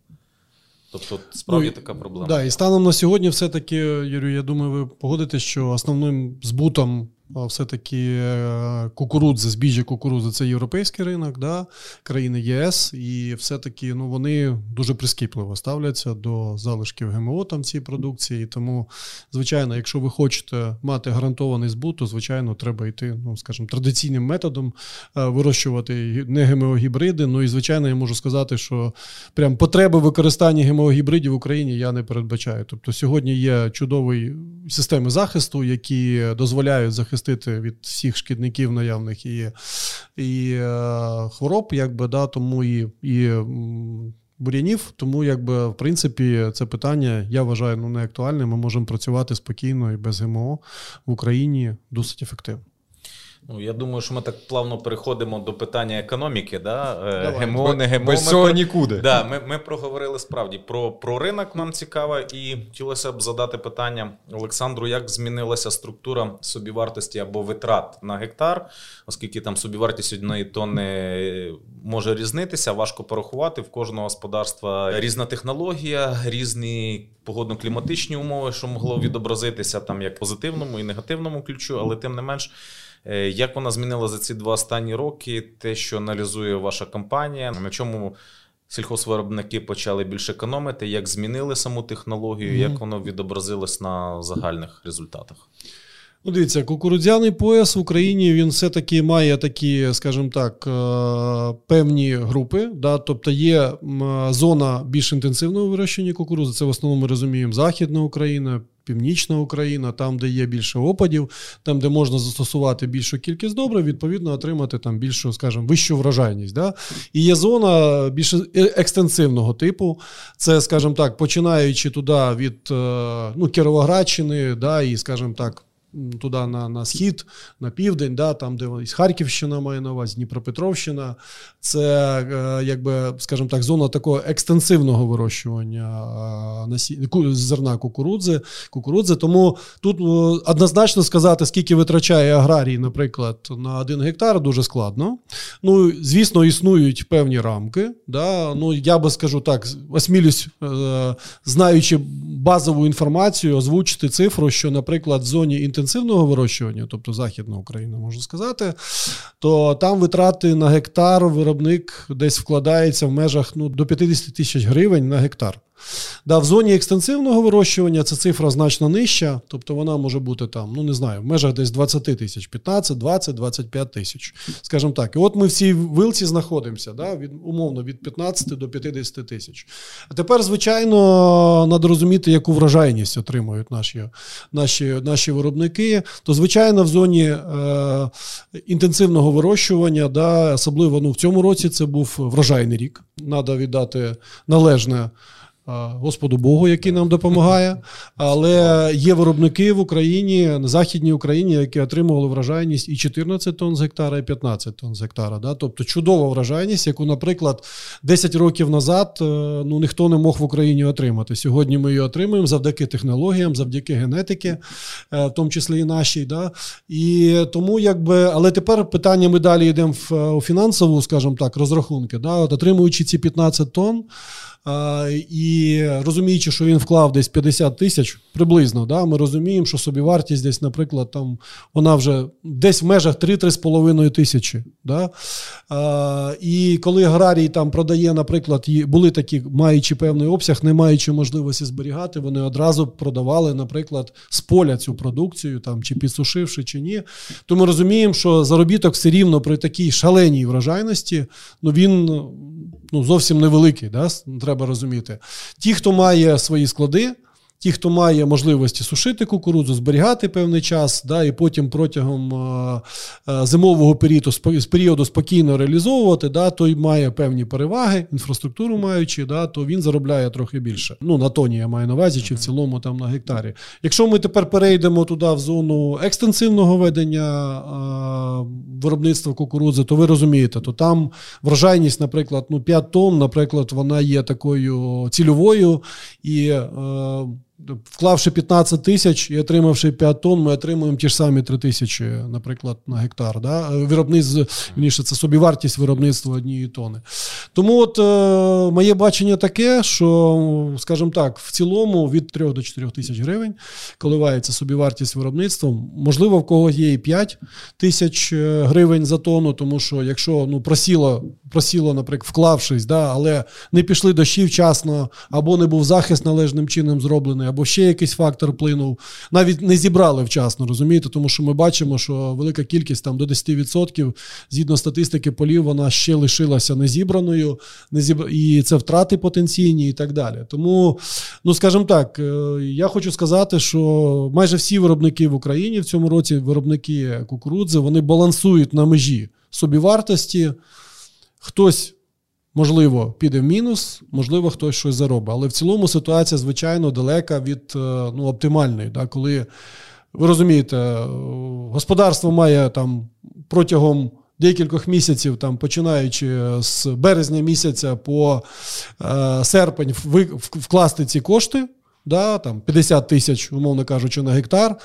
Тобто, справді ну, така проблема. Да, і станом на сьогодні, все-таки, Юрію, я думаю, ви погодитесь, що основним збутом все-таки е, кукурудзи, збіжжя кукурудзи це європейський ринок, да, країни ЄС, і все-таки ну, вони дуже прискіпливо ставляться до залишків ГМО там цієї продукції. Тому, звичайно, якщо ви хочете мати гарантований збут, то звичайно треба йти, ну скажімо, традиційним методом е, вирощувати не ГМО-гібриди. Ну і звичайно, я можу сказати, що прям потреби використання ГМО-гібридів в Україні я не передбачаю. Тобто сьогодні є чудові системи захисту, які дозволяють захистити захистити від всіх шкідників наявних і і е, хвороб, якби да, тому і і бур'янів. Тому, якби, в принципі, це питання я вважаю ну, не актуальне. Ми можемо працювати спокійно і без ГМО в Україні досить ефективно. Ну, я думаю, що ми так плавно переходимо до питання економіки. Да? Е, ГМО, не ГМО. Без цього нікуди. Да, Ми ми проговорили справді про про ринок нам цікаво, і хотілося б задати питання Олександру, як змінилася структура собівартості або витрат на гектар, оскільки там собівартість одної тонни може різнитися, важко порахувати. В кожного господарства різна технологія, різні погодно-кліматичні умови, що могло відобразитися там як позитивному і негативному ключу, але тим не менш. Е, як вона змінила за ці два останні роки? Те, що аналізує ваша компанія, на чому сільхозвиробники почали більше економити, як змінили саму технологію, mm-hmm. як воно відобразилось на загальних результатах? Ну, дивіться, кукурудзяний пояс в Україні він все-таки має такі, скажімо так, е, певні групи. Да? Тобто є зона більш інтенсивного вирощення кукурудзи. Це в основному ми розуміємо Західна Україна, Північна Україна, там, де є більше опадів, там, де можна застосувати більшу кількість добрив, відповідно, отримати там більшу, скажімо, вищу вражайність. Да? І є зона більш е, екстенсивного типу. Це, скажімо так, починаючи туди від е, ну, Кіровоградщини, да, і, скажімо так туди на на схід, на південь, да, там, де Харківщина має на увазі, Дніпропетровщина. Це, е, якби, скажімо так, зона такого екстенсивного вирощування зерна кукурудзи. кукурудзи. Тому тут е, однозначно сказати, скільки витрачає аграрій, наприклад, на один гектар, дуже складно. Ну, Звісно, існують певні рамки. Да? Ну, Я би скажу так, осмілюсь, е, знаючи базову інформацію, озвучити цифру, що, наприклад, в зоні інтенсивного інтенсивного вирощування, тобто Західна Україна, можна сказати, то там витрати на гектар виробник десь вкладається в межах ну, до 50 тисяч гривень на гектар. Да, В зоні екстенсивного вирощування ця цифра значно нижча, тобто вона може бути там, ну не знаю, в межах десь 20 тисяч, 15, 20, 25 тисяч. Скажімо так. І от ми в цій вилці знаходимося, да, від, умовно від 15 до 50 тисяч. А тепер, звичайно, треба розуміти, яку вражайність отримують наші наші, наші виробники. То, звичайно, в зоні е, інтенсивного вирощування, да, особливо ну, в цьому році це був врожайний рік. Треба віддати належне. Господу Богу, який нам допомагає. Але є виробники в Україні, на Західній Україні, які отримували вражайність і 14 тонн з гектара, і 15 тонн з гектара. Да? Тобто чудова вражайність, яку, наприклад, 10 років назад е, ну, ніхто не мог в Україні отримати. Сьогодні ми її отримуємо завдяки технологіям, завдяки генетики, е, в тому числі і нашій. Да? І тому, якби, Але тепер питання ми далі йдемо в у фінансову, скажімо так, розрахунки. Да? От Отримуючи ці 15 тонн. І розуміючи, що він вклав десь 50 тисяч приблизно, да, ми розуміємо, що собівартість десь, наприклад, там вона вже десь в межах 3-3,5 тисячі. Да? І коли аграрій там продає, наприклад, були такі, маючи певний обсяг, не маючи можливості зберігати, вони одразу продавали, наприклад, з поля цю продукцію, там, чи підсушивши, чи ні. То ми розуміємо, що заробіток все рівно при такій шаленій врожайності, ну він ну, зовсім невеликий. Да? Треба розуміти. Ті, хто має свої склади, Ті, хто має можливості сушити кукурудзу, зберігати певний час, да, і потім протягом а, а, зимового періоду з періоду спокійно реалізовувати, да, той має певні переваги, інфраструктуру маючи, да, то він заробляє трохи більше. Ну, на тоні я маю на увазі, чи в цілому там на гектарі. Якщо ми тепер перейдемо туди в зону екстенсивного ведення а, виробництва кукурудзи, то ви розумієте, то там врожайність, наприклад, ну 5 тонн, наприклад, вона є такою цільовою і. Вклавши 15 тисяч і отримавши 5 тонн, ми отримуємо ті ж самі 3 тисячі, наприклад, на гектар. Да? Виробництво, це собівартість виробництва однієї тони. Тому от е, моє бачення таке, що, скажімо так, в цілому від 3 до 4 тисяч гривень коливається собівартість виробництва. Можливо, в когось є і 5 тисяч е, гривень за тонну, тому що якщо ну, просіло, просіло, наприклад, вклавшись, да, але не пішли дощі вчасно, або не був захист належним чином зроблений або ще якийсь фактор вплинув. Навіть не зібрали вчасно, розумієте, тому що ми бачимо, що велика кількість там до 10%, згідно статистики полів, вона ще лишилася незібраною, не зібр... і це втрати потенційні і так далі. Тому, ну скажімо так, е, я хочу сказати, що майже всі виробники в Україні в цьому році, виробники кукурудзи, вони балансують на межі собівартості. Хтось Можливо, піде в мінус, можливо, хтось щось заробить. Але в цілому ситуація, звичайно, далека від е, ну, оптимальної, да, коли ви розумієте, господарство має там протягом декількох місяців, там, починаючи з березня місяця по е, серпень, вкласти ці кошти, да, там 50 тисяч, умовно кажучи, на гектар.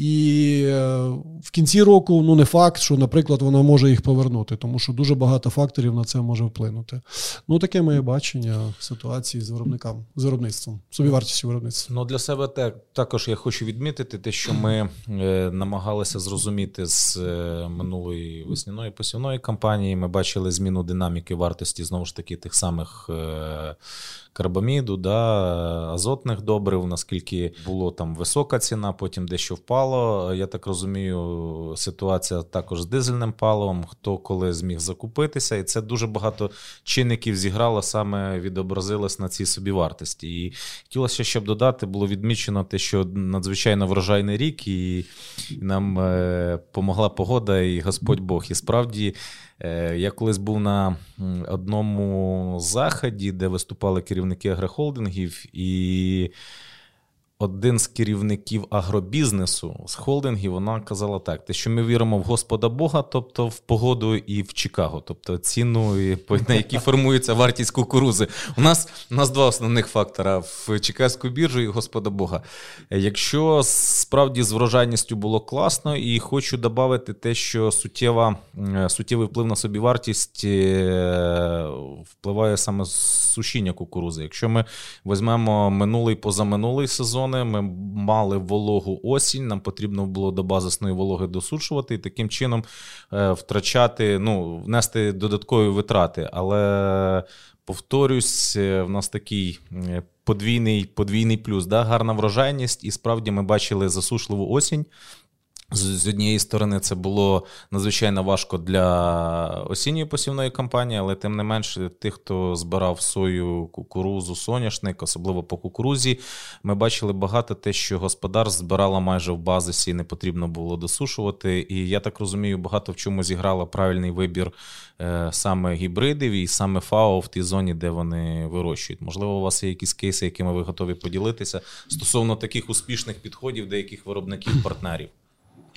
І е, в кінці року ну не факт, що, наприклад, вона може їх повернути, тому що дуже багато факторів на це може вплинути. Ну таке моє бачення ситуації з виробниками, з виробництвом, собівартістю виробництва. Ну для себе те, також я хочу відмітити, те, що ми е, намагалися зрозуміти з е, минулої весняної посівної кампанії. Ми бачили зміну динаміки вартості знову ж таки тих самих. Е, карбаміду, да, азотних добрив, наскільки було там висока ціна, потім дещо впало. Я так розумію, ситуація також з дизельним паливом, хто коли зміг закупитися, і це дуже багато чинників зіграло, саме відобразилось на цій собівартості. І хотілося, щоб додати, було відмічено те, що надзвичайно врожайний рік, і нам е, помогла погода і Господь Бог. І справді. Е, я колись був на одному заході, де виступали керівники агрохолдингів, і один з керівників агробізнесу з холдингів вона казала так: те, що ми віримо в Господа Бога, тобто в погоду і в Чикаго, тобто ціну, на якій формується вартість кукурузи. У нас у нас два основних фактора: в Чикаську біржу і Господа Бога. Якщо справді з врожайністю було класно, і хочу додати те, що суттєва, суттєвий вплив на собівартість е, впливає саме сушіння кукурузи. Якщо ми візьмемо минулий позаминулий сезон сезони. Ми мали вологу осінь. Нам потрібно було до базисної вологи досушувати і таким чином е, втрачати, ну, внести додаткові витрати. Але повторюсь, е, в нас такий. Е, подвійний подвійний плюс, да, гарна врожайність, і справді ми бачили засушливу осінь. З однієї сторони, це було надзвичайно важко для осінньої посівної кампанії, але тим не менше, тих, хто збирав сою, кукурузу, соняшник, особливо по кукурузі, ми бачили багато те, що господарств збирала майже в базисі, не потрібно було досушувати. І я так розумію, багато в чому зіграла правильний вибір е, саме гібридів і саме ФАО в тій зоні, де вони вирощують. Можливо, у вас є якісь кейси, якими ви готові поділитися стосовно таких успішних підходів деяких виробників-партнерів.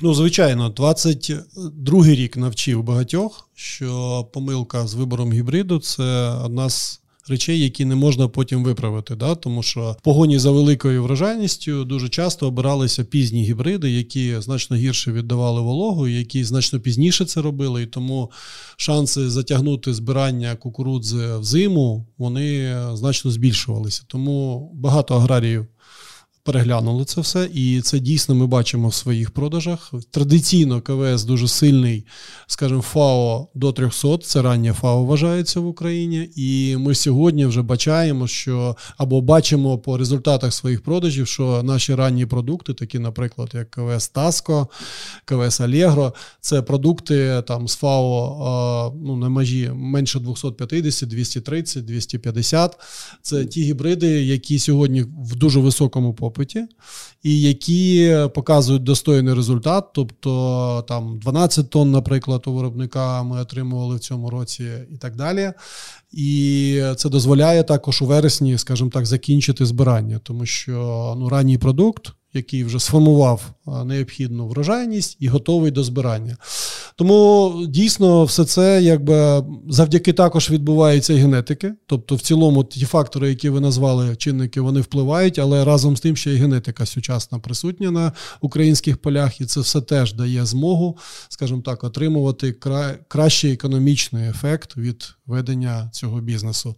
Ну, звичайно, 22-й рік навчив багатьох, що помилка з вибором гібриду це одна з речей, які не можна потім виправити. Да? Тому що в погоні за великою врожайністю дуже часто обиралися пізні гібриди, які значно гірше віддавали вологу, які значно пізніше це робили. І тому шанси затягнути збирання кукурудзи в зиму вони значно збільшувалися. Тому багато аграріїв переглянули це все, і це дійсно ми бачимо в своїх продажах. Традиційно КВС дуже сильний, скажімо, ФАО до 300, це раннє ФАО вважається в Україні. І ми сьогодні вже бачаємо, що або бачимо по результатах своїх продажів, що наші ранні продукти, такі, наприклад, як КВС Таско, КВС Алєгро, це продукти там з ФАО ну, на межі менше 250, 230, 250. Це ті гібриди, які сьогодні в дуже високому попиті попиті, і які показують достойний результат. Тобто там 12 тонн, наприклад, у виробника ми отримували в цьому році і так далі. І це дозволяє також у вересні, скажімо так, закінчити збирання, тому що ну, ранній продукт який вже сформував необхідну врожайність і готовий до збирання. Тому дійсно все це якби завдяки також відбувається і генетики. Тобто, в цілому ті фактори, які ви назвали чинники, вони впливають, але разом з тим ще й генетика сучасна присутня на українських полях, і це все теж дає змогу, скажімо так, отримувати кра... кращий економічний ефект від ведення цього бізнесу.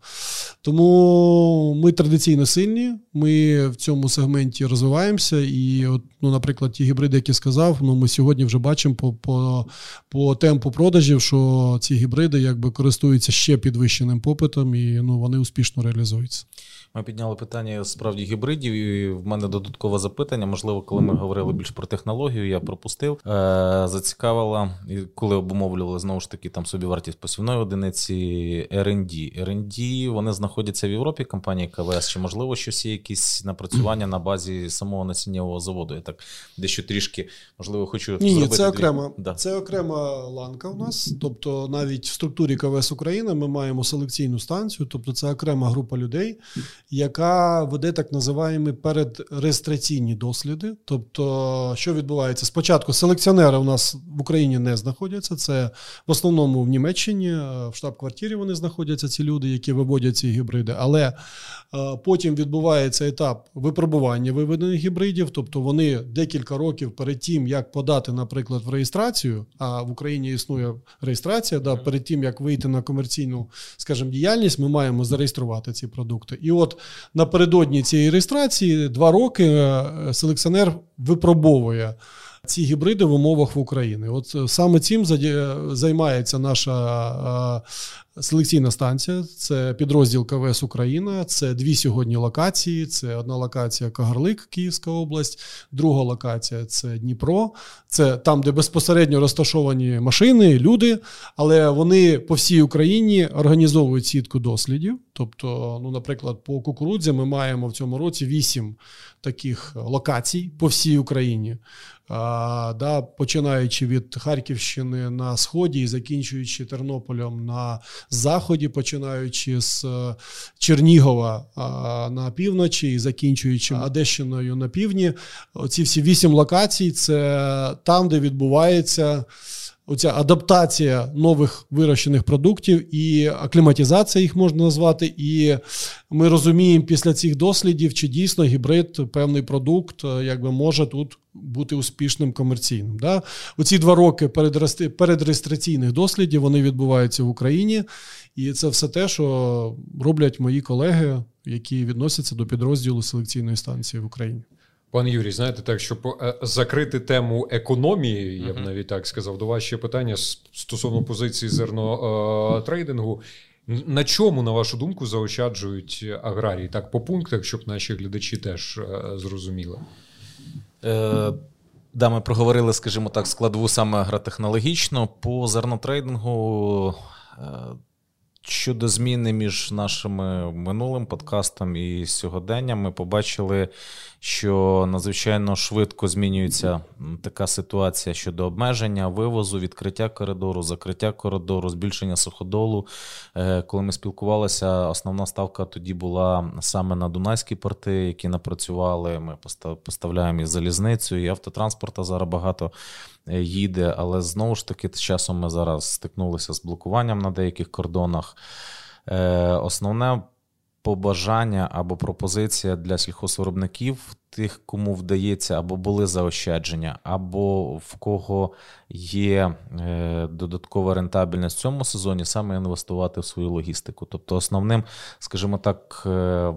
Тому ми традиційно сильні, ми в цьому сегменті розвиваємося. І, от, ну, наприклад, ті гібриди, які сказав, ну ми сьогодні вже бачимо по по, по темпу продажів, що ці гібриди якби користуються ще підвищеним попитом, і ну вони успішно реалізуються. Ми підняли питання справді гібридів, і в мене додаткове запитання. Можливо, коли ми говорили більш про технологію, я пропустив. Е, Зацікавила, коли обумовлювали знову ж таки там собі вартість посівної одиниці R&D. R&D, вони знаходяться в Європі, компанії КВС. Чи можливо щось є якісь напрацювання на базі самого насіннєвого заводу? Я так дещо трішки можливо хочу ні, ні, це окрема. Да. Це окрема ланка у нас. Тобто, навіть в структурі КВС України ми маємо селекційну станцію, тобто це окрема група людей яка веде так називаємо передреєстраційні досліди. Тобто, що відбувається? Спочатку селекціонери у нас в Україні не знаходяться. Це в основному в Німеччині, в штаб-квартирі вони знаходяться, ці люди, які виводять ці гібриди. Але потім відбувається етап випробування виведених гібридів, тобто вони декілька років перед тим, як подати, наприклад, в реєстрацію, а в Україні існує реєстрація, да, перед тим як вийти на комерційну, скажімо, діяльність, ми маємо зареєструвати ці продукти. І от напередодні цієї реєстрації два роки е, селекціонер випробовує. Ці гібриди в умовах в Україні. От е, саме цим займається наша е, селекційна станція. Це підрозділ КВС Україна. Це дві сьогодні локації. Це одна локація Кагарлик, Київська область, друга локація це Дніпро. Це там, де безпосередньо розташовані машини, люди, але вони по всій Україні організовують сітку дослідів. Тобто, ну, наприклад, по кукурудзі ми маємо в цьому році вісім таких локацій по всій Україні да, Починаючи від Харківщини на сході і закінчуючи Тернополем на заході, починаючи з е, Чернігова на півночі і закінчуючи Одещиною на півдні. Оці всі вісім локацій це там, де відбувається оця адаптація нових вирощених продуктів і акліматизація їх можна назвати. І ми розуміємо після цих дослідів, чи дійсно гібрид, певний продукт, е, якби може тут бути успішним комерційним. Да? Оці два роки передреєстраційних дослідів вони відбуваються в Україні, і це все те, що роблять мої колеги, які відносяться до підрозділу селекційної станції в Україні. Пане Юрій, знаєте, так щоб е, закрити тему економії, я б навіть так сказав, до вас ще питання стосовно позиції зернотрейдингу. На чому, на вашу думку, заощаджують аграрії? Так, по пунктах, щоб наші глядачі теж е, зрозуміли. Е, Да, ми проговорили, скажімо так, складову саме агротехнологічно. По зернотрейдингу е, Щодо зміни між нашими минулим подкастом і сьогоденням, ми побачили, що надзвичайно швидко змінюється така ситуація щодо обмеження, вивозу, відкриття коридору, закриття коридору, збільшення суходолу. Е, коли ми спілкувалися, основна ставка тоді була саме на Дунайські порти, які напрацювали. Ми поставляємо і залізницю, і автотранспорта зараз багато. Е, їде, але знову ж таки, з часом ми зараз стикнулися з блокуванням на деяких кордонах. Е, основне побажання або пропозиція для сільхозвиробників, тих, кому вдається, або були заощадження, або в кого є е, додаткова рентабельність в цьому сезоні, саме інвестувати в свою логістику. Тобто, основним, скажімо так,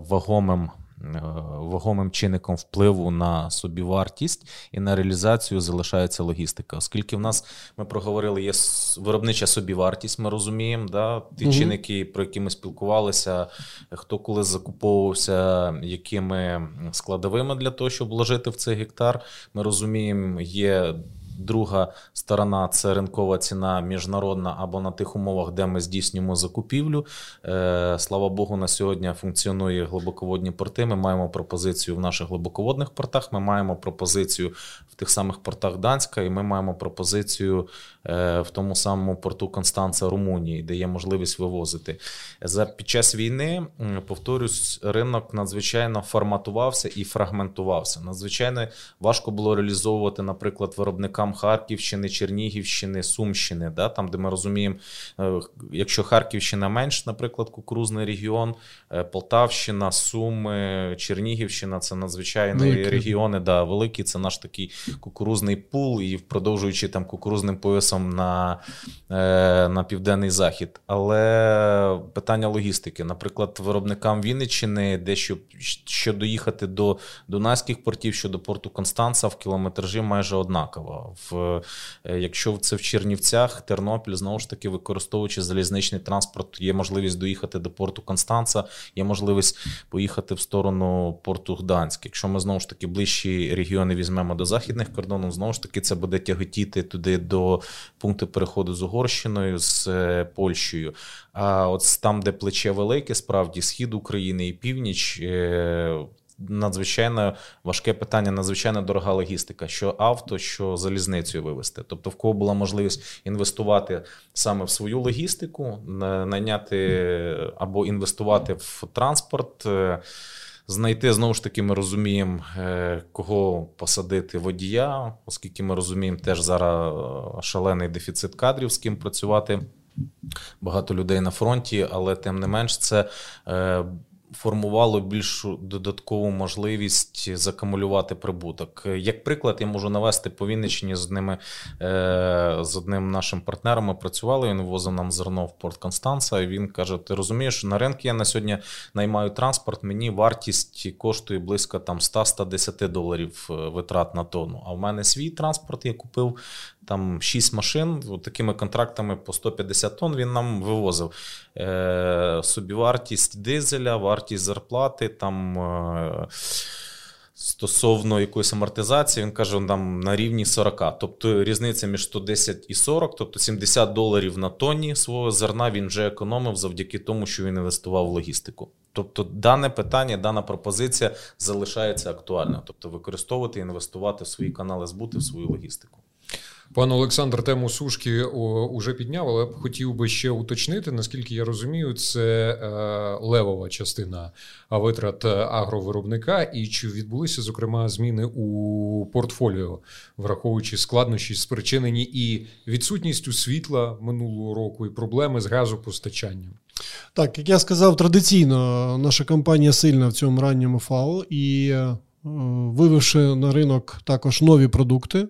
вагомим. Е, вагомим чинником впливу на собівартість і на реалізацію залишається логістика. Оскільки в нас ми проговорили, є виробнича собівартість, ми розуміємо, да, ті угу. чинники, про які ми спілкувалися, хто коли закуповувався, якими складовими для того, щоб вложити в цей гектар, ми розуміємо, є. Друга сторона це ринкова ціна міжнародна або на тих умовах, де ми здійснюємо закупівлю. Е, слава Богу, на сьогодні функціонує глибоководні порти. Ми маємо пропозицію в наших глибоководних портах. Ми маємо пропозицію в тих самих портах Данська, і ми маємо пропозицію е, в тому самому порту Констанца Румунії, де є можливість вивозити. За під час війни повторюсь, ринок надзвичайно форматувався і фрагментувався. Надзвичайно важко було реалізовувати, наприклад, виробникам там Харківщини, Чернігівщини, Сумщини, да, там, де ми розуміємо, е, якщо Харківщина менш, наприклад, кукурузний регіон, е, Полтавщина, Суми, Чернігівщина це надзвичайно великі. регіони, да, великі. Це наш такий кукурузний пул, і продовжуючи там кукурузним поясом на, е, на південний захід. Але питання логістики, наприклад, виробникам Вінниччини, дещо що доїхати до Дунайських портів, щодо порту Констанца в кілометражі майже однаково в е, якщо це в Чернівцях, Тернопіль знову ж таки використовуючи залізничний транспорт, є можливість доїхати до порту Констанца, є можливість поїхати в сторону порту Гданськ. Якщо ми знову ж таки ближчі регіони візьмемо до західних кордонів, знову ж таки це буде тяготіти туди до пункту переходу з Угорщиною з е, Польщею. А от там, де плече велике, справді схід України і північ. Надзвичайно важке питання, надзвичайно дорога логістика, що авто, що залізницею вивезти. Тобто, в кого була можливість інвестувати саме в свою логістику, найняти або інвестувати в транспорт. Е, знайти знову ж таки, ми розуміємо, е, кого посадити водія, оскільки ми розуміємо, теж зараз е, шалений дефіцит кадрів, з ким працювати. Багато людей на фронті, але тим не менш, це формувало більшу додаткову можливість закамулювати прибуток. Як приклад, я можу навести по Вінниччині з одними е, з одним нашим партнером ми працювали. Він возив нам зерно в Порт Констанца. І він каже: Ти розумієш, на ринку я на сьогодні наймаю транспорт. Мені вартість коштує близько там 100-110 доларів е, витрат на тонну. А в мене свій транспорт я купив там 6 машин, от такими контрактами по 150 тонн він нам вивозив. Е, Собівартість дизеля, вартість зарплати там. Е, Стосовно якоїсь амортизації, він каже, там на рівні 40. Тобто різниця між 110 і 40, тобто 70 доларів на тонні свого зерна він вже економив завдяки тому, що він інвестував в логістику. Тобто, дане питання, дана пропозиція залишається актуальною. Тобто, використовувати інвестувати в свої канали збути в свою логістику. Пан Олександр тему сушки уже підняв, але б хотів би ще уточнити, наскільки я розумію, це е, левова частина витрат агровиробника, і чи відбулися зокрема зміни у портфоліо, враховуючи складнощі, спричинені і відсутністю світла минулого року, і проблеми з газопостачанням. Так, як я сказав, традиційно наша компанія сильна в цьому ранньому ФАО і е, вивівши на ринок також нові продукти.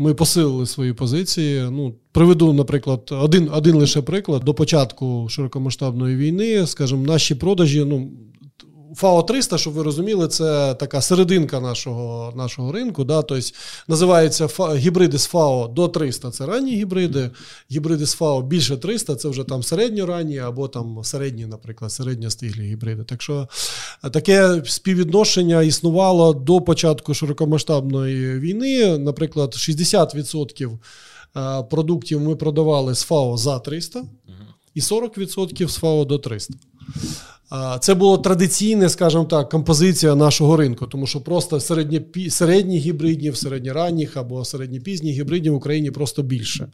Ми посилили свої позиції. Ну, Приведу, наприклад, один один лише приклад. До початку широкомасштабної війни, скажімо, наші продажі ну, ФАО 300, щоб ви розуміли, це така серединка нашого нашого ринку. Да? Тобто Називаються гібриди з ФАО до 300 це ранні гібриди, гібриди з ФАО більше 300 це вже там середньоранні або там середні, наприклад, середньостиглі гібриди. Так що е, таке співвідношення існувало до початку широкомасштабної війни. Наприклад, 60% е, продуктів ми продавали з ФАО за 300 і 40% з ФАО до 300. Це було традиційне, скажімо так, композиція нашого ринку, тому що просто середні, середні гібридів, середньоранніх або середньопізніх гібридів в Україні просто більше.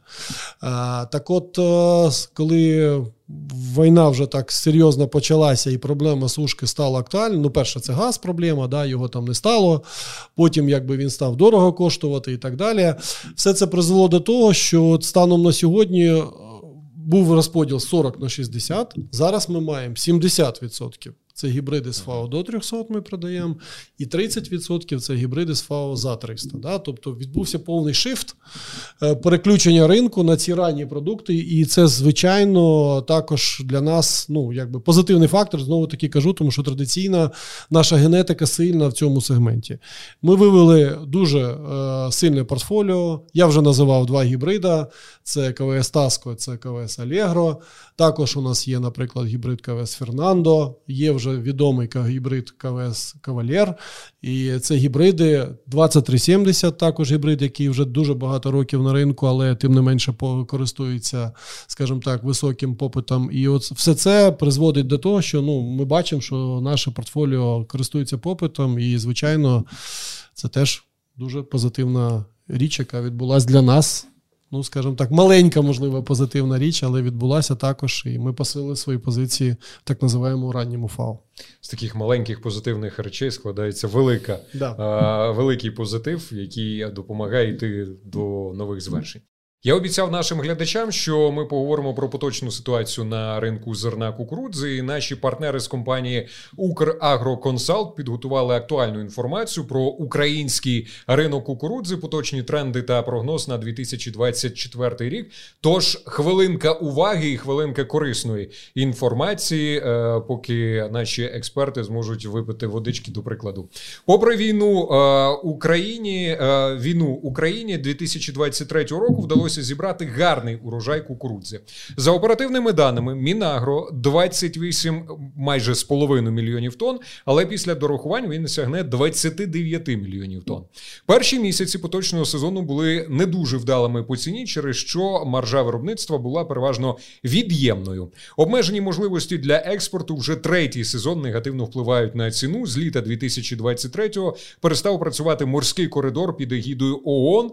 Так от, е, коли війна вже так серйозно почалася, і проблема сушки стала актуальною, ну, перше, це газ, проблема, да, його там не стало. Потім, якби він став дорого коштувати і так далі. Все це призвело до того, що станом на сьогодні був розподіл 40 на 60, зараз ми маємо 70%. Це гібриди з ФАО до 300 ми продаємо, і 30% це гібриди з ФАО за 300. Да? Тобто відбувся повний шифт е, переключення ринку на ці ранні продукти, і це, звичайно, також для нас ну, якби позитивний фактор. Знову таки кажу, тому що традиційна наша генетика сильна в цьому сегменті. Ми вивели дуже е, сильне портфоліо. Я вже називав два гібрида: це КВС Таско, це КВС Allegro. Також у нас є, наприклад, гібрид КВС Фернандо. Є вже вже відомий гібрид КВС Кавалєр. І це гібриди 2370, також гібрид, який вже дуже багато років на ринку, але тим не менше користується, скажімо так, високим попитом. І от все це призводить до того, що ну, ми бачимо, що наше портфоліо користується попитом, і, звичайно, це теж дуже позитивна річ, яка відбулася для нас ну, скажімо так, маленька, можливо, позитивна річ, але відбулася також, і ми посилили свої позиції в так називаємо ранньому фау. З таких маленьких позитивних речей складається велика, да. а, великий позитив, який допомагає йти до нових звершень. Я обіцяв нашим глядачам, що ми поговоримо про поточну ситуацію на ринку зерна кукурудзи. І Наші партнери з компанії Украгроконсалт підготували актуальну інформацію про український ринок кукурудзи, поточні тренди та прогноз на 2024 рік. Тож хвилинка уваги і хвилинка корисної інформації, е, поки наші експерти зможуть випити водички до прикладу. Попри війну е, Україні, е, війну Україні 2023 року вдалося вдалося зібрати гарний урожай кукурудзи. За оперативними даними, Мінагро 28 майже з половиною мільйонів тонн, але після дорахувань він сягне 29 мільйонів тонн. Перші місяці поточного сезону були не дуже вдалими по ціні, через що маржа виробництва була переважно від'ємною. Обмежені можливості для експорту вже третій сезон негативно впливають на ціну. З літа 2023-го перестав працювати морський коридор під егідою ООН,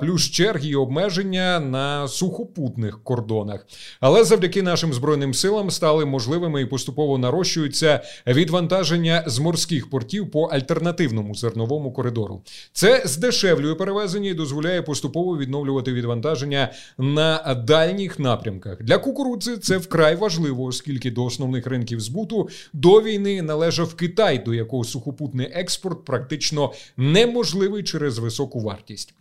плюс черги і обмеження на сухопутних кордонах. Але завдяки нашим збройним силам стали можливими і поступово нарощуються відвантаження з морських портів по альтернативному зерновому коридору. Це здешевлює перевезення і дозволяє поступово відновлювати відвантаження на дальніх напрямках. Для кукурудзи це вкрай важливо, оскільки до основних ринків збуту до війни належав Китай, до якого сухопутний експорт практично неможливий через високу вартість.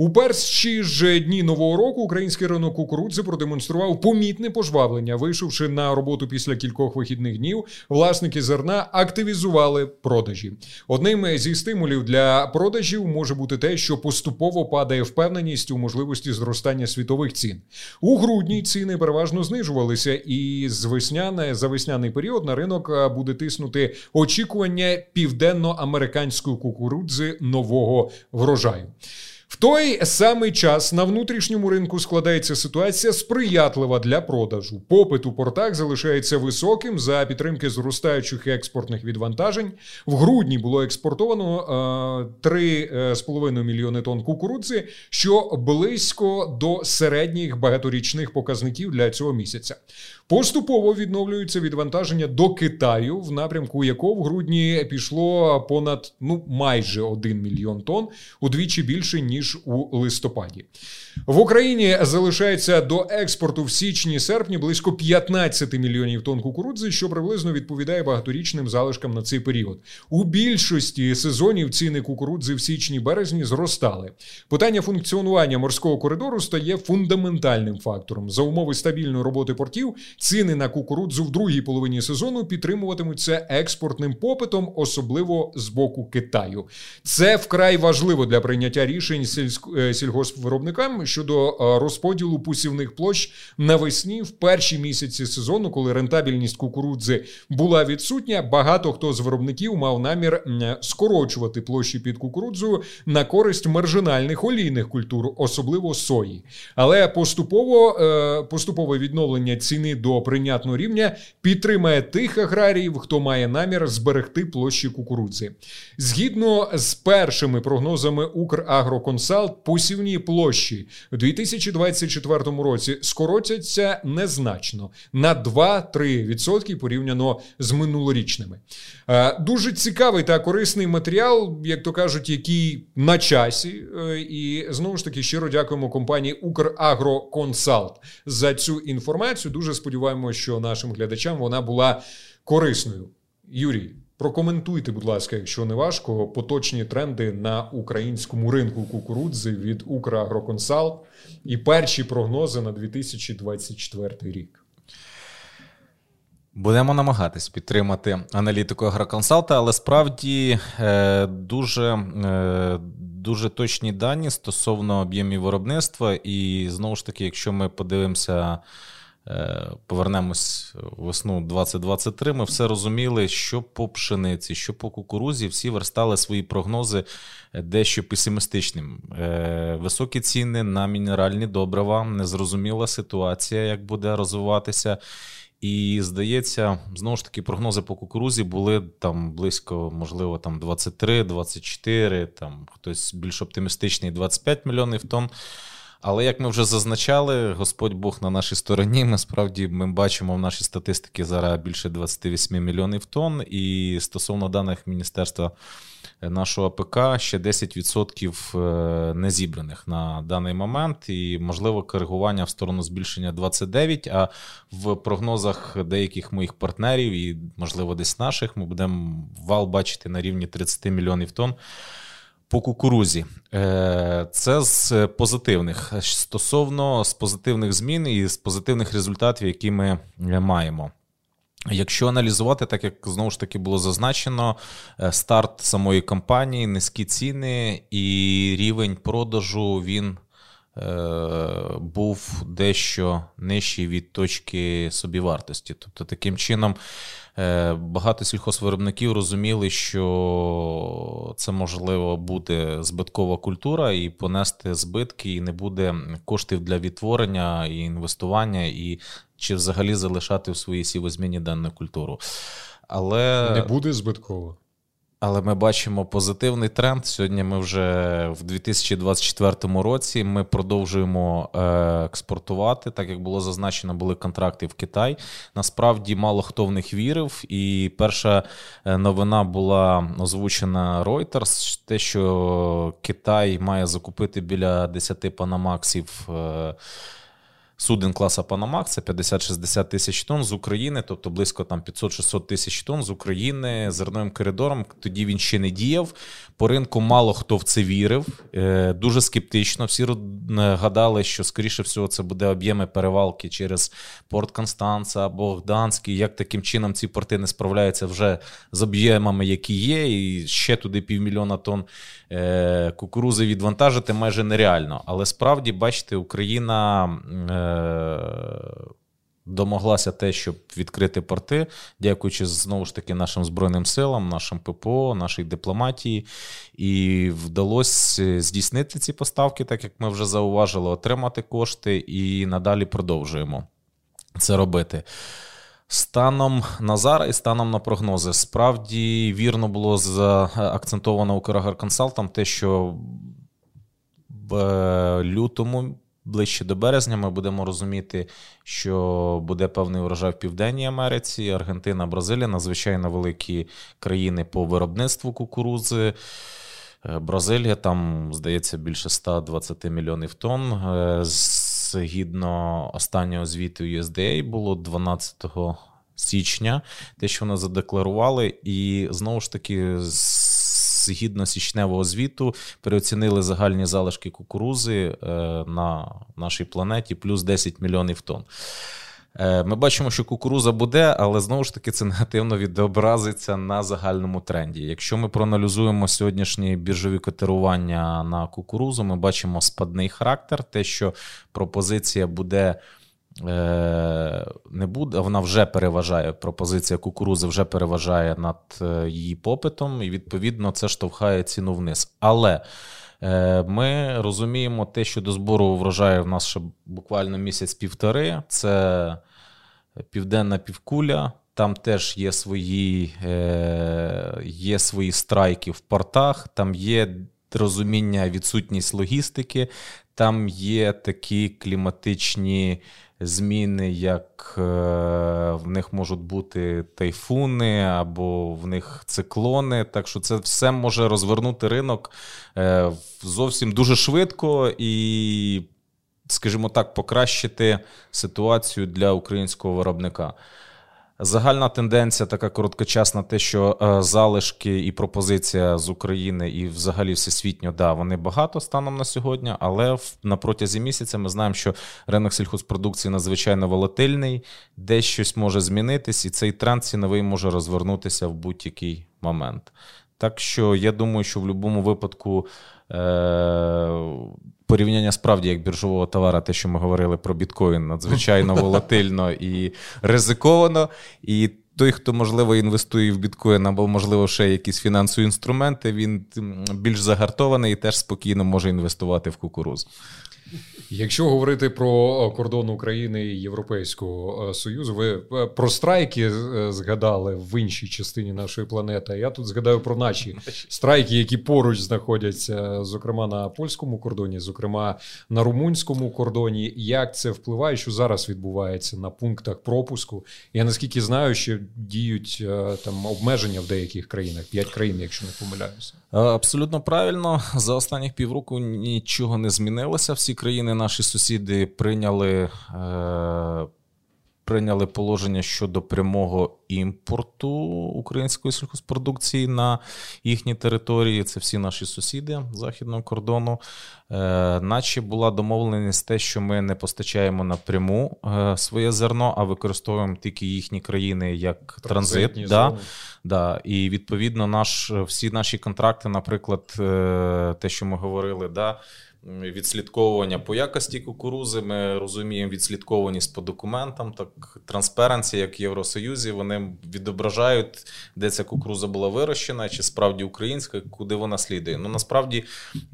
У перші ж дні нового року український ринок кукурудзи продемонстрував помітне пожвавлення. Вийшовши на роботу після кількох вихідних днів, власники зерна активізували продажі. Одним зі стимулів для продажів може бути те, що поступово падає впевненість у можливості зростання світових цін. У грудні ціни переважно знижувалися, і з весняне за весняний період на ринок буде тиснути очікування південно-американської кукурудзи нового врожаю. В той самий час на внутрішньому ринку складається ситуація сприятлива для продажу. Попит у портах залишається високим за підтримки зростаючих експортних відвантажень. В грудні було експортовано 3,5 е, мільйони тонн кукурудзи, що близько до середніх багаторічних показників для цього місяця. Поступово відновлюється відвантаження до Китаю, в напрямку якого в грудні пішло понад ну майже 1 мільйон тонн, удвічі більше ніж у листопаді. В Україні залишається до експорту в січні-серпні близько 15 мільйонів тонн кукурудзи, що приблизно відповідає багаторічним залишкам на цей період. У більшості сезонів ціни кукурудзи в січні-березні зростали. Питання функціонування морського коридору стає фундаментальним фактором за умови стабільної роботи портів. Ціни на кукурудзу в другій половині сезону підтримуватимуться експортним попитом, особливо з боку Китаю. Це вкрай важливо для прийняття рішень е, сільгоспвиробникам щодо е, розподілу посівних площ навесні в перші місяці сезону, коли рентабельність кукурудзи була відсутня. Багато хто з виробників мав намір скорочувати площі під кукурудзою на користь маржинальних олійних культур, особливо сої. Але поступово е, поступове відновлення ціни до до прийнятного рівня підтримає тих аграріїв, хто має намір зберегти площі кукурудзи. Згідно з першими прогнозами Украгроконсалт, посівні площі у 2024 році скоротяться незначно на 2-3% порівняно з минулорічними. Е, дуже цікавий та корисний матеріал, як то кажуть, який на часі. Е, і знову ж таки щиро дякуємо компанії Украгроконсалт за цю інформацію. Дуже сподіваюся сподіваємося, що нашим глядачам вона була корисною. Юрій, прокоментуйте, будь ласка, якщо не важко, поточні тренди на українському ринку кукурудзи від Украгроконсалт і перші прогнози на 2024 рік. Будемо намагатись підтримати аналітику агроконсалта, але справді е, дуже е, дуже точні дані стосовно об'ємів виробництва. І знову ж таки, якщо ми подивимося повернемось весну 2023, ми все розуміли, що по пшениці, що по кукурузі, всі верстали свої прогнози дещо песимістичним. Е, високі ціни на мінеральні добрива, незрозуміла ситуація, як буде розвиватися. І здається, знову ж таки, прогнози по кукурузі були там близько, можливо, там 23-24, там хтось більш оптимістичний 25 мільйонів тонн. Але як ми вже зазначали, Господь Бог на нашій стороні. Ми справді ми бачимо в нашій статистиці зараз більше 28 мільйонів тонн. І стосовно даних Міністерства нашого АПК ще 10% е, не зібраних на даний момент, і можливо коригування в сторону збільшення 29%, А в прогнозах деяких моїх партнерів і, можливо, десь наших, ми будемо вал бачити на рівні 30 мільйонів тонн. По кукурузі е, це з позитивних стосовно з позитивних змін і з позитивних результатів, які ми е, маємо. Якщо аналізувати, так як знову ж таки було зазначено, е, старт самої кампанії, низькі ціни і рівень продажу він був дещо нижчий від точки собівартості. Тобто, таким чином, багато сільхозвиробників розуміли, що це можливо буде збиткова культура, і понести збитки, і не буде коштів для відтворення і інвестування, і чи взагалі залишати в своїй сівозміні дану культуру. Але не буде збитково. Але ми бачимо позитивний тренд. Сьогодні ми вже в 2024 році ми продовжуємо е, експортувати. Так як було зазначено, були контракти в Китай. Насправді мало хто в них вірив. І перша е, новина була озвучена Reuters, те, що Китай має закупити біля 10 панамаксів. Е, суден класа Панамак, це 50-60 тисяч тонн з України, тобто близько там 500-600 тисяч тонн з України зерновим коридором. Тоді він ще не діяв. По ринку мало хто в це вірив. Е, дуже скептично. Всі гадали, що, скоріше всього, це буде об'єми перевалки через Порт Констанца або Гданський. Як таким чином ці порти не справляються вже з об'ємами, які є, і ще туди півмільйона тонн е, кукурузи відвантажити майже нереально. Але справді, бачите, Україна. Е, домоглася те, щоб відкрити порти, дякуючи знову ж таки нашим Збройним силам, нашим ППО, нашій дипломатії. І вдалося здійснити ці поставки, так як ми вже зауважили, отримати кошти і надалі продовжуємо це робити. Станом на зараз і станом на прогнози, справді вірно було заакцентовано Украгар Консалтам те, що в е, лютому ближче до березня ми будемо розуміти, що буде певний урожай в Південній Америці, Аргентина, Бразилія надзвичайно великі країни по виробництву кукурузи. Е, Бразилія там, здається, більше 120 мільйонів тонн. Згідно останнього звіту USDA було 12 січня, те, що вони задекларували, і знову ж таки згідно січневого звіту, переоцінили загальні залишки кукурузи е, на нашій планеті плюс 10 мільйонів тонн. Е, ми бачимо, що кукуруза буде, але знову ж таки це негативно відобразиться на загальному тренді. Якщо ми проаналізуємо сьогоднішні біржові котирування на кукурузу, ми бачимо спадний характер, те, що пропозиція буде. Е, не буде, вона вже переважає, пропозиція кукурузи вже переважає над е, її попитом, і відповідно це штовхає ціну вниз. Але ми розуміємо те, що до збору врожаю в нас ще буквально місяць-півтори. Це південна півкуля. Там теж є свої є свої страйки в портах, там є розуміння, відсутність логістики, там є такі кліматичні зміни, як е, в них можуть бути тайфуни або в них циклони. Так що це все може розвернути ринок е, зовсім дуже швидко і, скажімо так, покращити ситуацію для українського виробника. Загальна тенденція така короткочасна, те, що е, залишки і пропозиція з України і взагалі всесвітньо, да, вони багато станом на сьогодні, але на протязі місяця ми знаємо, що ринок сільхозпродукції надзвичайно волатильний, десь щось може змінитись, і цей тренд ціновий може розвернутися в будь-який момент. Так що я думаю, що в будь-якому випадку е- порівняння справді як біржового товара, те, що ми говорили про біткоін, надзвичайно волатильно і ризиковано. І той, хто, можливо, інвестує в біткоін або, можливо, ще якісь фінансові інструменти, він більш загартований і теж спокійно може інвестувати в кукурузу. Якщо говорити про кордон України і Європейського Союзу, ви про страйки згадали в іншій частині нашої планети. Я тут згадаю про наші страйки, які поруч знаходяться, зокрема на польському кордоні, зокрема на румунському кордоні. Як це впливає, що зараз відбувається на пунктах пропуску? Я наскільки знаю, що діють там обмеження в деяких країнах, п'ять країн, якщо не помиляюся. Абсолютно правильно за останніх півроку нічого не змінилося. Всі країни наші сусіди прийняли е, прийняли положення щодо прямого імпорту української сільхозпродукції на їхні території. Це всі наші сусіди західного кордону. Е, наче була домовленість те, що ми не постачаємо напряму е, своє зерно, а використовуємо тільки їхні країни як транзит. Да, да. І відповідно, наш всі наші контракти, наприклад, те, що ми говорили, да відслідковування по якості кукурузи. Ми розуміємо відслідкованість по документам. Так трансперенція, як в Євросоюзі, вони відображають, де ця кукуруза була вирощена, чи справді українська, куди вона слідує. Ну насправді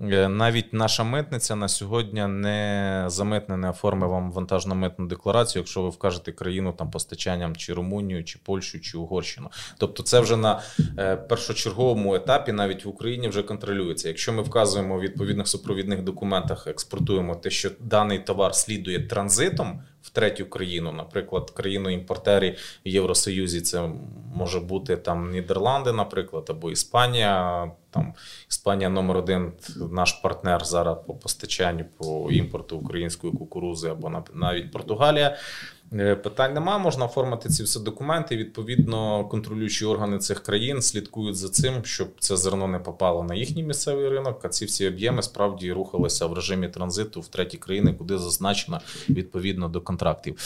е, навіть наша митниця на сьогодні не замитне, не оформить вам вантажно митну декларацію, якщо ви вкажете країну там постачанням чи Румунію, чи Польщу, чи Угорщину. Тобто, це вже на е, першочерговому етапі, навіть в Україні, вже контролюється. Якщо ми вказуємо у відповідних супровідних документах, експортуємо те, що даний товар слідує транзитом в третю країну, наприклад, країну імпортері в Євросоюзі, це може бути там Нідерланди, наприклад, або Іспанія. Там Іспанія номер один, наш партнер зараз по постачанню по імпорту української кукурузи, або навіть Португалія. Е, питань нема, можна оформити ці всі документи. Відповідно, контролюючі органи цих країн слідкують за цим, щоб це зерно не попало на їхній місцевий ринок. А ці всі об'єми справді рухалися в режимі транзиту в треті країни, куди зазначено відповідно до контрактів.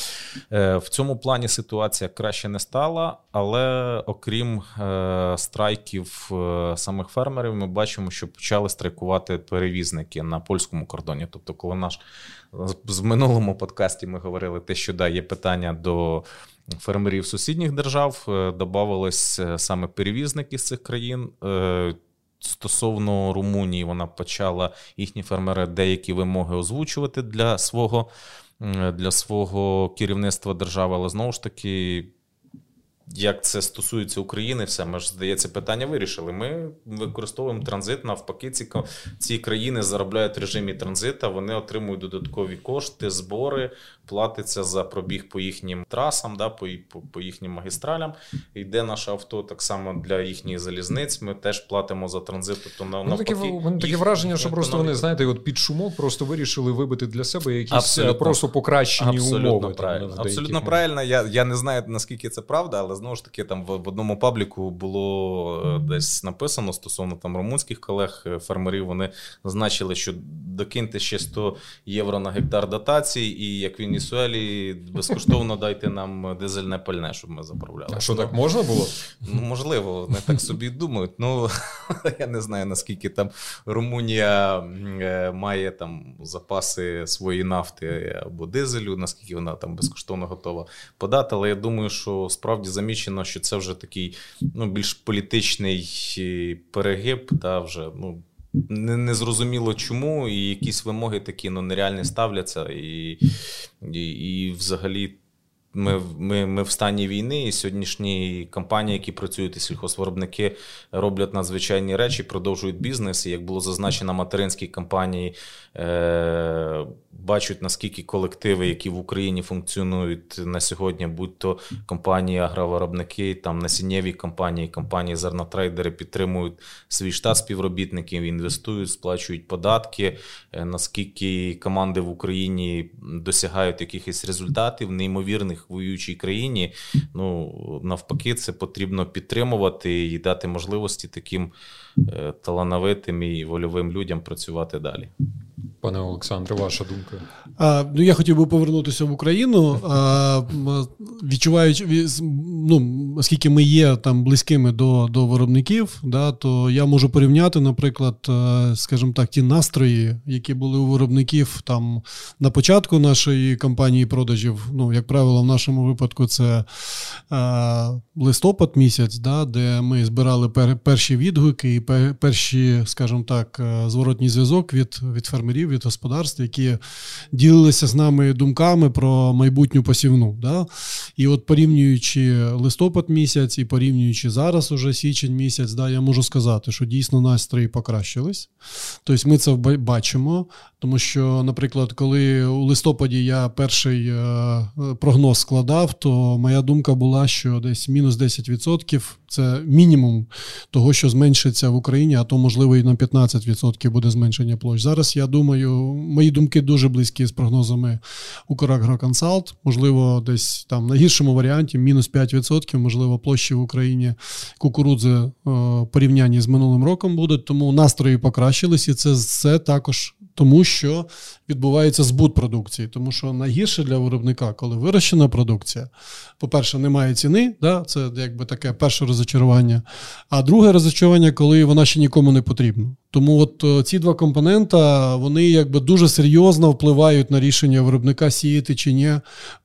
Е, в цьому плані ситуація краще не стала, але окрім е, страйків самих фермерів, ми бачимо, що почали страйкувати перевізники на польському кордоні. Тобто, коли наш в минулому подкасті ми говорили те, що да, є питання до фермерів сусідніх держав. Е, е, саме перевізники з цих країн. Е, стосовно Румунії, вона почала їхні фермери деякі вимоги озвучувати для свого для свого керівництва держави, але знову ж таки як це стосується України, все ми ж здається, питання вирішили. Ми використовуємо транзит. Навпаки, ці ці країни заробляють в режимі транзита. Вони отримують додаткові кошти, збори, платиться за пробіг по їхнім трасам, да, по по, по їхнім магістралям. Йде наше авто так само для їхніх залізниць. Ми теж платимо за транзит. Тобто навпаки, таке, мене таке враження, що просто вони знаєте, от під шумок просто вирішили вибити для себе якісь е, абсолютно, просто покращені абсолютно умови. Правильно. Там, абсолютно правильно. Я я не знаю наскільки це правда, але знову ж таки, там в, в одному пабліку було е, десь написано стосовно там румунських колег, е, фермерів. Вони зазначили, що докиньте ще 100 євро на гектар дотації, і як в Венесуелі безкоштовно дайте нам дизельне пальне, щоб ми заправляли. А що так можна було? Ну можливо, вони так собі думають. Ну *laughs* я не знаю наскільки там Румунія е, має там запаси своєї нафти або дизелю, наскільки вона там безкоштовно готова подати. Але я думаю, що справді замічено, що це вже такий ну, більш політичний перегиб, та вже ну. Не, не зрозуміло чому, і якісь вимоги такі ну, нереальні ставляться, і, і, і взагалі ми ми, ми в стані війни, і сьогоднішні компанії, які працюють і сільхозвиробники, роблять надзвичайні речі, продовжують бізнес. І як було зазначено, материнські компанії е, бачать, наскільки колективи, які в Україні функціонують на сьогодні, будь то компанії, агровиробники, там насіннєві компанії, компанії зернотрейдери підтримують свій штат співробітників, інвестують, сплачують податки. Е, наскільки команди в Україні досягають якихось результатів, неймовірних в воюючій країні. Ну навпаки, це потрібно підтримувати і дати можливості таким талановитим і вольовим людям працювати далі. Пане Олександре, ваша думка? А, Ну я хотів би повернутися в Україну, а, відчуваючи ну, оскільки ми є там близькими до до виробників, да, то я можу порівняти, наприклад, е, скажімо так, ті настрої, які були у виробників там на початку нашої кампанії продажів. Ну, як правило, в нашому випадку це а, листопад місяць, да, де ми збирали пер, перші відгуки і перші, скажімо так, е, зворотній зв'язок від, від фермерів від господарств, які ділилися з нами думками про майбутню посівну. Да? І от порівнюючи листопад місяць і порівнюючи зараз, уже січень місяць, да, я можу сказати, що дійсно настрої покращились. Тобто ми це бачимо. Тому що, наприклад, коли у листопаді я перший е, прогноз складав, то моя думка була, що десь мінус 10% це мінімум того, що зменшиться в Україні, а то, можливо, і на 15% буде зменшення площ. Зараз я думаю, мої думки дуже близькі з прогнозами Украгроконсалт. Можливо, десь там на гіршому варіанті мінус 5%, можливо, площі в Україні кукурудзи е, порівнянні з минулим роком будуть, тому настрої покращились, і це, це також тому що відбувається збут продукції. Тому що найгірше для виробника, коли вирощена продукція, по-перше, немає ціни, да, це якби таке перше розочарування. А друге розочарування, коли вона ще нікому не потрібна. Тому от е, ці два компонента вони якби дуже серйозно впливають на рішення виробника сіяти чи ні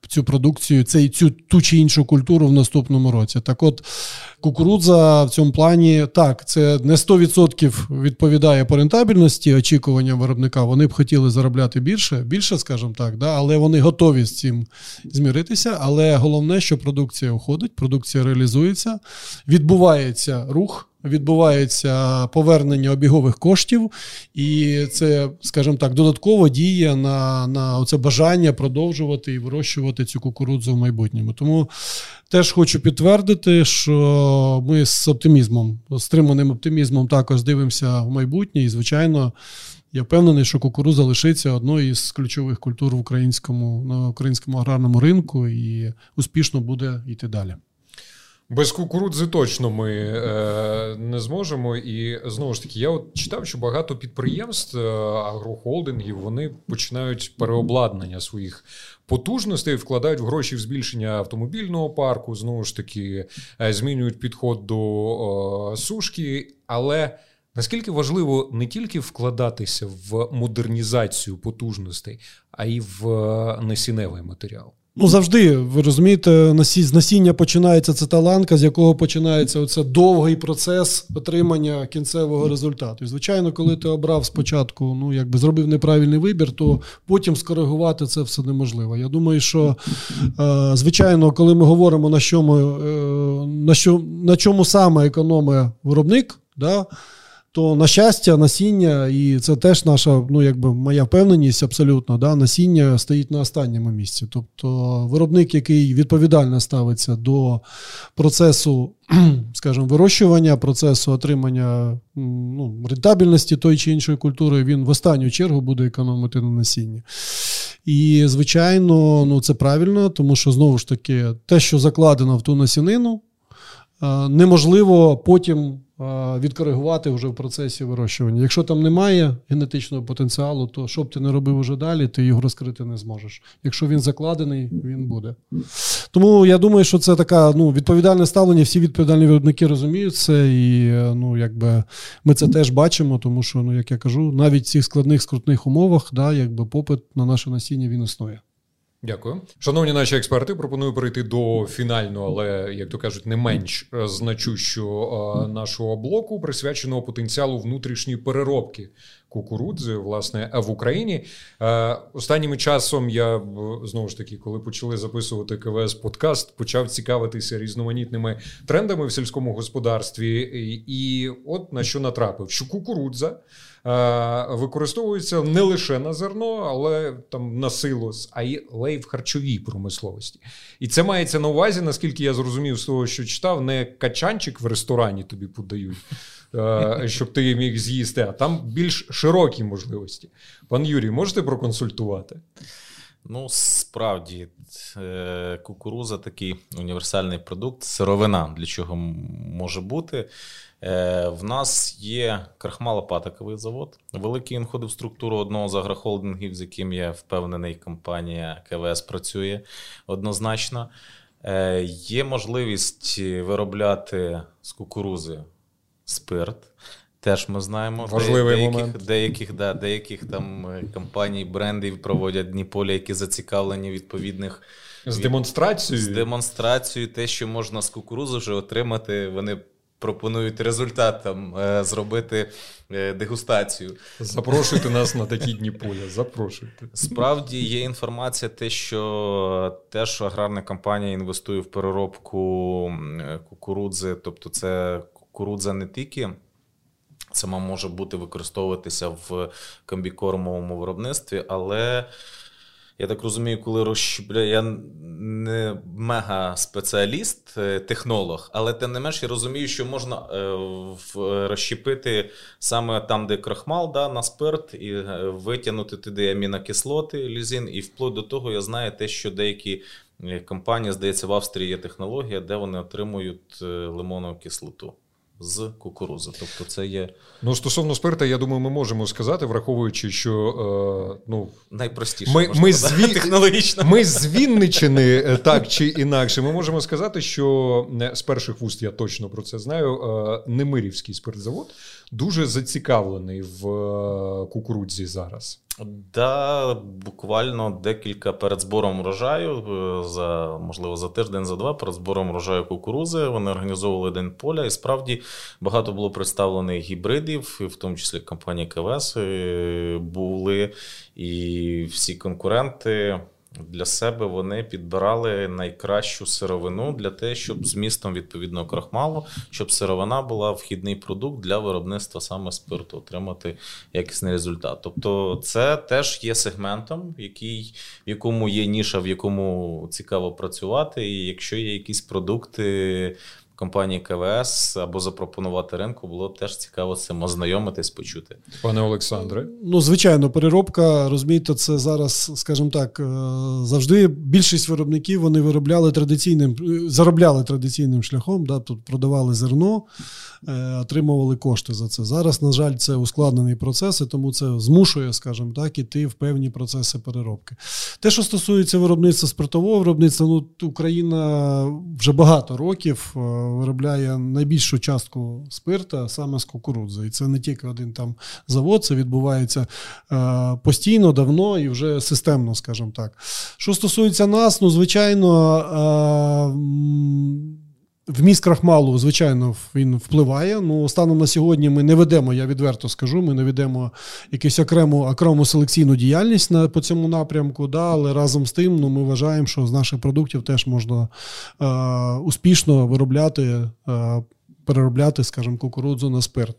цю продукцію, цей, цю ту чи іншу культуру в наступному році. Так от кукурудза в цьому плані так, це не 100% відповідає по рентабельності очікуванням виробника. Вони б хотіли заробляти більше, більше, скажімо так, да, але вони готові з цим зміритися. Але головне, що продукція уходить, продукція реалізується, відбувається рух відбувається повернення обігових коштів, і це, скажімо так, додатково діє на на це бажання продовжувати і вирощувати цю кукурудзу в майбутньому. Тому теж хочу підтвердити, що ми з оптимізмом, стриманим оптимізмом також дивимося в майбутнє, і, звичайно. Я впевнений, що кукуруза лишиться одною із ключових культур в українському на українському аграрному ринку і успішно буде йти далі. Без кукурудзи точно ми е, не зможемо. І знову ж таки, я от читав, що багато підприємств, е, агрохолдингів, вони починають переобладнання своїх потужностей, вкладають в гроші в збільшення автомобільного парку. Знову ж таки, е, змінюють підход до сушки. Але наскільки важливо не тільки вкладатися в модернізацію потужностей, а й в е, насінневий матеріал. Ну, завжди, ви розумієте, з насіння починається це та ланка, з якого починається оце довгий процес отримання кінцевого результату. І, звичайно, коли ти обрав спочатку, ну якби зробив неправильний вибір, то потім скоригувати це все неможливо. Я думаю, що е, звичайно, коли ми говоримо на чому, е, на що на чому саме економить виробник, да, то на щастя, насіння, і це теж наша, ну якби моя впевненість абсолютно, да, насіння стоїть на останньому місці. Тобто виробник, який відповідально ставиться до процесу, *clears throat* скажімо, вирощування, процесу отримання ну, рентабельності тої чи іншої культури, він в останню чергу буде економити на насінні. І, звичайно, ну це правильно, тому що знову ж таки, те, що закладено в ту насінину, неможливо потім відкоригувати вже в процесі вирощування. Якщо там немає генетичного потенціалу, то що б ти не робив уже далі, ти його розкрити не зможеш. Якщо він закладений, він буде. Тому я думаю, що це така ну, відповідальне ставлення. Всі відповідальні виробники розуміють це, і ну, якби ми це теж бачимо, тому що, ну, як я кажу, навіть в цих складних скрутних умовах, да, якби попит на наше насіння він існує. Дякую, шановні наші експерти. Пропоную перейти до фінального, але як то кажуть, не менш е, значущого е, нашого блоку, присвяченого потенціалу внутрішньої переробки кукурудзи, власне, в Україні. Е, останнім часом я знову ж таки, коли почали записувати КВС подкаст, почав цікавитися різноманітними трендами в сільському господарстві, і от на що натрапив, що кукурудза. Е, використовується не лише на зерно, але там на силос, а й лей в харчовій промисловості. І це мається на увазі, наскільки я зрозумів з того, що читав, не качанчик в ресторані тобі подають. Е, щоб ти міг з'їсти, а там більш широкі можливості. Пан Юрій, можете проконсультувати? Ну, справді, е, кукуруза такий універсальний продукт, сировина для чого може бути. Е, в нас є крахмалопатиковий завод. Великий він входив в структуру одного з агрохолдингів, з яким я впевнений, компанія КВС працює однозначно. Е, є можливість виробляти з кукурузи спирт. Теж ми знаємо Важливий деяких, момент. деяких да, деяких там е, компаній, брендів проводять дні поля, які зацікавлені відповідних з демонстрацією. З демонстрацією, те, що можна з кукурузи вже отримати, вони пропонують результатам е, зробити е, дегустацію. Запрошуйте нас на такі дні поля. Запрошуйте. Справді є інформація, те, що теж аграрна компанія інвестує в переробку кукурудзи, тобто це кукурудза не тільки. Сама може бути використовуватися в комбікормовому виробництві, але я так розумію, коли розщепляю, я не мега спеціаліст, е, технолог, але тим не менш я розумію, що можна е, розщепити саме там, де крахмал, да, на спирт, і е, витягнути туди амінокислоти, лізин, і вплоть до того я знаю те, що деякі компанії, здається, в Австрії є технологія, де вони отримують лимонну кислоту. З кукурузи. Тобто, це є ну стосовно спирта, я думаю, ми можемо сказати, враховуючи, що е, ну найпростіше ми, ми, зві... технологічно. Ми з Вінничини, е, так чи інакше, ми можемо сказати, що з перших вуст я точно про це знаю. Е, Немирівський спиртзавод дуже зацікавлений в е, кукурудзі зараз. Да, буквально декілька перед збором врожаю, е, за можливо за тиждень, за два перед збором врожаю кукурузи. Вони організовували день поля, і справді багато було представлених гібридів, в тому числі компанії КВС е, були і всі конкуренти для себе вони підбирали найкращу сировину для те, щоб змістом відповідного крахмалу, щоб сировина була вхідний продукт для виробництва саме спирту, отримати якісний результат. Тобто, це теж є сегментом, який, в якому є ніша, в якому цікаво працювати, і якщо є якісь продукти компанії КВС або запропонувати ринку, було б теж цікаво з цим ознайомитись, почути. Пане Олександре. Ну, звичайно, переробка, розумієте, це зараз, скажімо так, е, завжди більшість виробників вони виробляли традиційним, заробляли традиційним шляхом, да, тут продавали зерно, е, отримували кошти за це. Зараз, на жаль, це ускладнений процес, тому це змушує, скажімо так, іти в певні процеси переробки. Те, що стосується виробництва спиртового виробництва, ну Україна вже багато років. Е, виробляє найбільшу частку спирта саме з кукурудзи. І це не тільки один там завод, це відбувається е, постійно, давно і вже системно, скажімо так. Що стосується нас, ну, звичайно. Е, Вміст крахмалу, звичайно, він впливає. Ну, станом на сьогодні ми не ведемо, я відверто скажу, ми не ведемо якусь окрему окрему селекційну діяльність на, по цьому напрямку, да, але разом з тим ну, ми вважаємо, що з наших продуктів теж можна е, успішно виробляти. Е, Переробляти, скажімо, кукурудзу на спирт.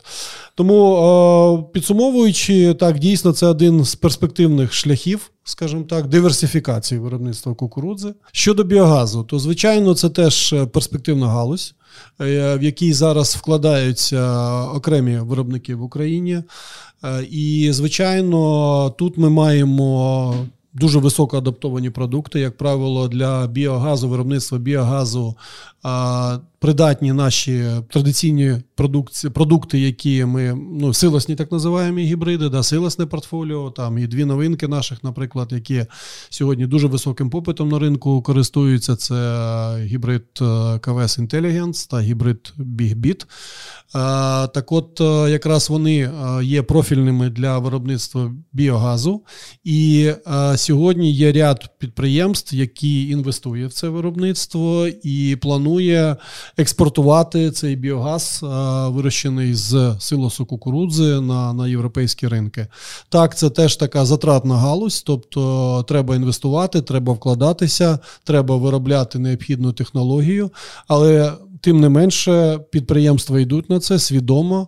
Тому, е, підсумовуючи, так, дійсно, це один з перспективних шляхів скажімо так, диверсифікації виробництва кукурудзи. Щодо біогазу, то звичайно це теж е, перспективна галузь, е, в якій зараз вкладаються окремі виробники в Україні. І, звичайно, тут ми маємо. Дуже високо адаптовані продукти, як правило, для біогазу, виробництва біогазу придатні наші традиційні продукти, продукти, які ми ну, силосні так називаємо гібриди, да, силосне портфоліо. Там і дві новинки наших, наприклад, які сьогодні дуже високим попитом на ринку користуються. Це гібрид е, КВС Intelligence та гібрид BigBit. Так от, е, якраз вони е, є профільними для виробництва біогазу. І сьогодні є ряд підприємств, які інвестують в це виробництво і планує експортувати цей біогаз, вирощений з силосу кукурудзи на на європейські ринки. Так, це теж така затратна галузь, тобто треба інвестувати, треба вкладатися, треба виробляти необхідну технологію, але тим не менше підприємства йдуть на це свідомо.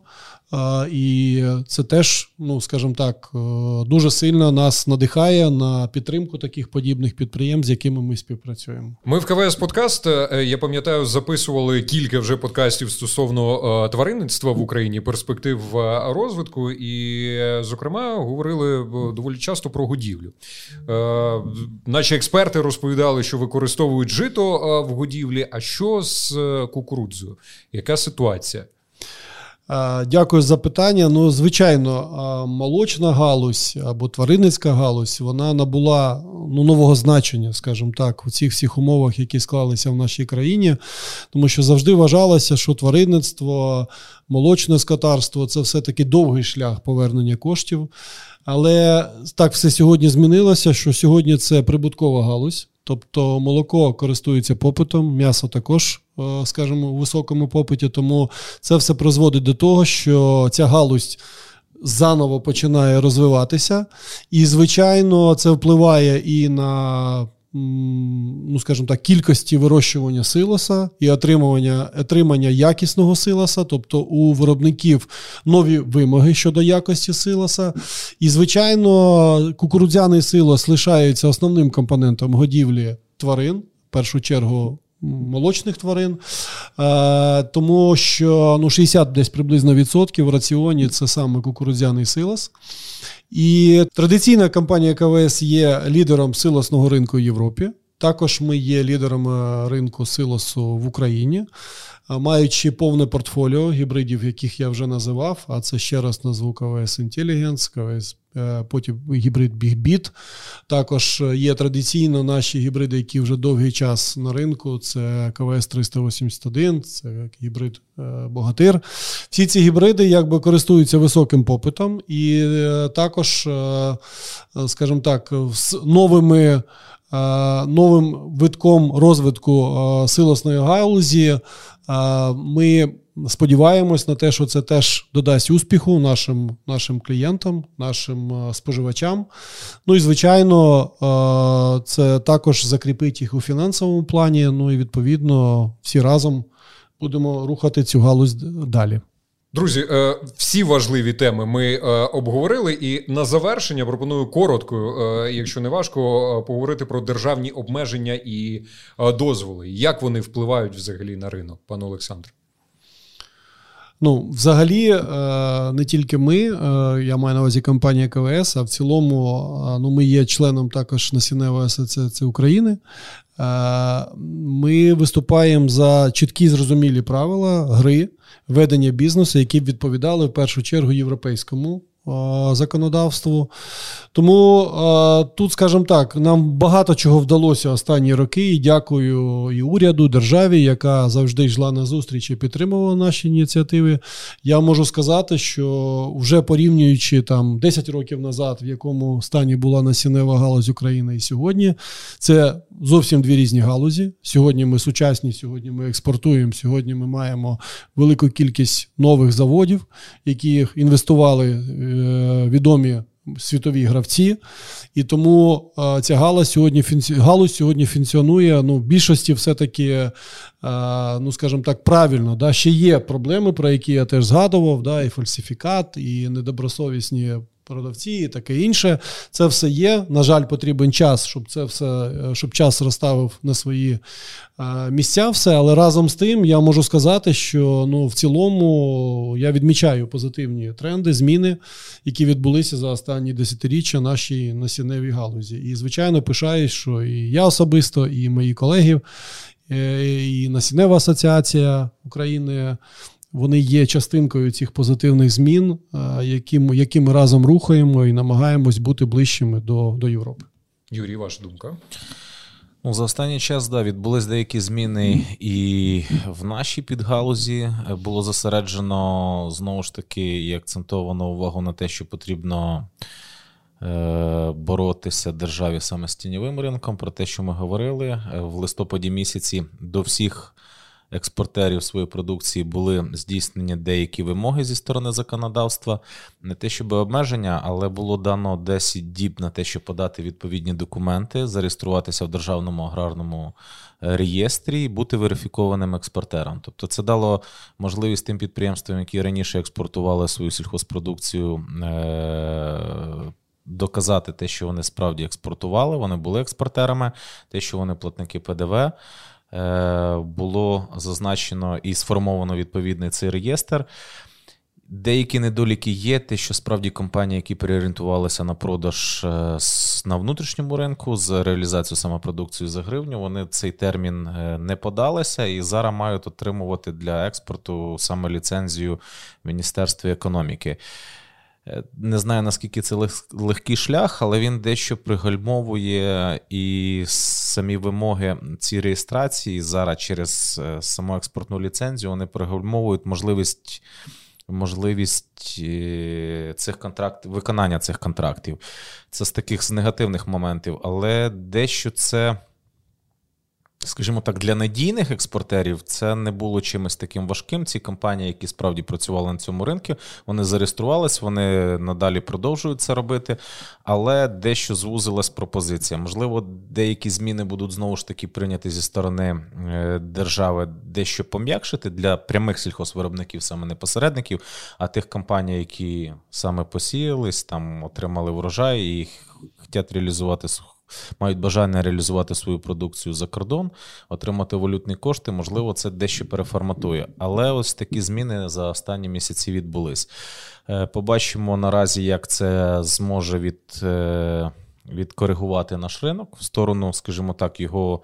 І це теж, ну скажімо так, е, дуже сильно нас надихає на підтримку таких подібних підприємств, з якими ми співпрацюємо. Ми в КВС Подкаст. Е, я пам'ятаю, записували кілька вже подкастів стосовно е, тваринництва в Україні, перспектив розвитку, і, зокрема, говорили доволі часто про годівлю. Наші експерти розповідали, що використовують жито в годівлі. А що з кукурудзою? Яка ситуація? Дякую за питання. Ну, звичайно, молочна галузь або тваринницька галузь вона набула ну, нового значення, скажімо так, у цих всіх умовах, які склалися в нашій країні, тому що завжди вважалося, що тваринництво, молочне скотарство це все-таки довгий шлях повернення коштів. Але так все сьогодні змінилося, що сьогодні це прибуткова галузь. Тобто молоко користується попитом, м'ясо також, скажімо, у високому попиті. Тому це все призводить до того, що ця галузь заново починає розвиватися. І, звичайно, це впливає і на ну, скажімо так, кількості вирощування силоса і отримання отримання якісного силоса, тобто у виробників нові вимоги щодо якості силоса. І, звичайно, кукурудзяний силос лишається основним компонентом годівлі тварин, в першу чергу. Молочних тварин, е, тому що ну, 60 десь приблизно відсотків в раціоні це саме кукурудзяний силос. І традиційна компанія КВС є лідером силосного ринку в Європі. Також ми є лідерами ринку силосу в Україні маючи повне портфоліо гібридів, яких я вже називав, а це ще раз назву КВС Intelligence, КВС, е, потім гібрид BigBit. Також є традиційно наші гібриди, які вже довгий час на ринку. Це КВС 381, це гібрид е, Богатир. Всі ці гібриди якби користуються високим попитом, і е, також, скажімо так, з новими. Новим витком розвитку силосної галузі ми сподіваємось на те, що це теж додасть успіху нашим нашим клієнтам, нашим споживачам. Ну і звичайно, це також закріпить їх у фінансовому плані. Ну і відповідно всі разом будемо рухати цю галузь далі. Друзі, е, всі важливі теми ми е, обговорили, і на завершення пропоную коротко, е, якщо не важко, поговорити про державні обмеження і дозволи. Як вони впливають взагалі на ринок, пане Олександре? Ну, взагалі, не тільки ми, я маю на увазі компанія КВС, а в цілому, ну, ми є членом також Насінневої асоціації України. Ми виступаємо за чіткі зрозумілі правила гри ведення бізнесу, які б відповідали в першу чергу європейському законодавству. Тому тут, скажімо так, нам багато чого вдалося останні роки. І дякую і уряду, державі, яка завжди йшла на зустріч і підтримувала наші ініціативи. Я можу сказати, що вже порівнюючи там 10 років назад, в якому стані була насіннева галузь України і сьогодні, це зовсім дві різні галузі. Сьогодні ми сучасні, сьогодні ми експортуємо. Сьогодні ми маємо велику кількість нових заводів, які інвестували е, відомі. Світові гравці, і тому ця галузь сьогодні галузь сьогодні функціонує. Ну, в більшості все-таки, ну скажімо так, правильно. Да? Ще є проблеми, про які я теж згадував, да? і фальсифікат, і недобросовісні продавці і таке інше. Це все є. На жаль, потрібен час, щоб це все, е, щоб час розставив на свої е, місця. Все, але разом з тим я можу сказати, що ну в цілому я відмічаю позитивні тренди, зміни, які відбулися за останні десятиріччя нашій насінневій галузі. І звичайно, пишаюсь, що і я особисто, і мої колеги. Е, і Насіннева асоціація України вони є частинкою цих позитивних змін, які ми, які ми разом рухаємо і намагаємось бути ближчими до, до Європи. Юрій, ваша думка? Ну, За останній час да, відбулись деякі зміни, і в нашій підгалузі було зосереджено знову ж таки і акцентовано увагу на те, що потрібно е, боротися державі саме з тіньовим ринком. Про те, що ми говорили е, в листопаді місяці до всіх експортерів своєї продукції були здійснені деякі вимоги зі сторони законодавства. Не те, щоб обмеження, але було дано 10 діб на те, щоб подати відповідні документи, зареєструватися в державному аграрному е, реєстрі і бути верифікованим експортером. Тобто, це дало можливість тим підприємствам, які раніше експортували свою сільхозпродукцію. Е, доказати те, що вони справді експортували, вони були експортерами, те, що вони платники ПДВ. Е, було зазначено і сформовано відповідний цей реєстр. Деякі недоліки є, те, що справді компанії, які переорієнтувалися на продаж е, на внутрішньому ринку з реалізацією самопродукції за гривню, вони цей термін е, не подалися і зараз мають отримувати для експорту саме ліцензію в Міністерстві економіки. Е, не знаю, наскільки це легкий шлях, але він дещо пригальмовує і самі вимоги цієї реєстрації зараз через е, саму експортну ліцензію вони пригальмовують можливість можливість е, цих контрактів, виконання цих контрактів. Це з таких з негативних моментів, але дещо це скажімо так, для надійних експортерів це не було чимось таким важким. Ці компанії, які справді працювали на цьому ринку, вони зареєструвались, вони надалі продовжують це робити, але дещо звузилась пропозиція. Можливо, деякі зміни будуть знову ж таки прийняті зі сторони е, держави дещо пом'якшити для прямих сільхозвиробників, саме не посередників, а тих компаній, які саме посіялись, там отримали врожай і хочуть реалізувати мають бажання реалізувати свою продукцію за кордон, отримати валютні кошти, можливо, це дещо переформатує. Але ось такі зміни за останні місяці відбулись. Е, побачимо наразі, як це зможе від. Е, відкоригувати наш ринок в сторону, скажімо так, його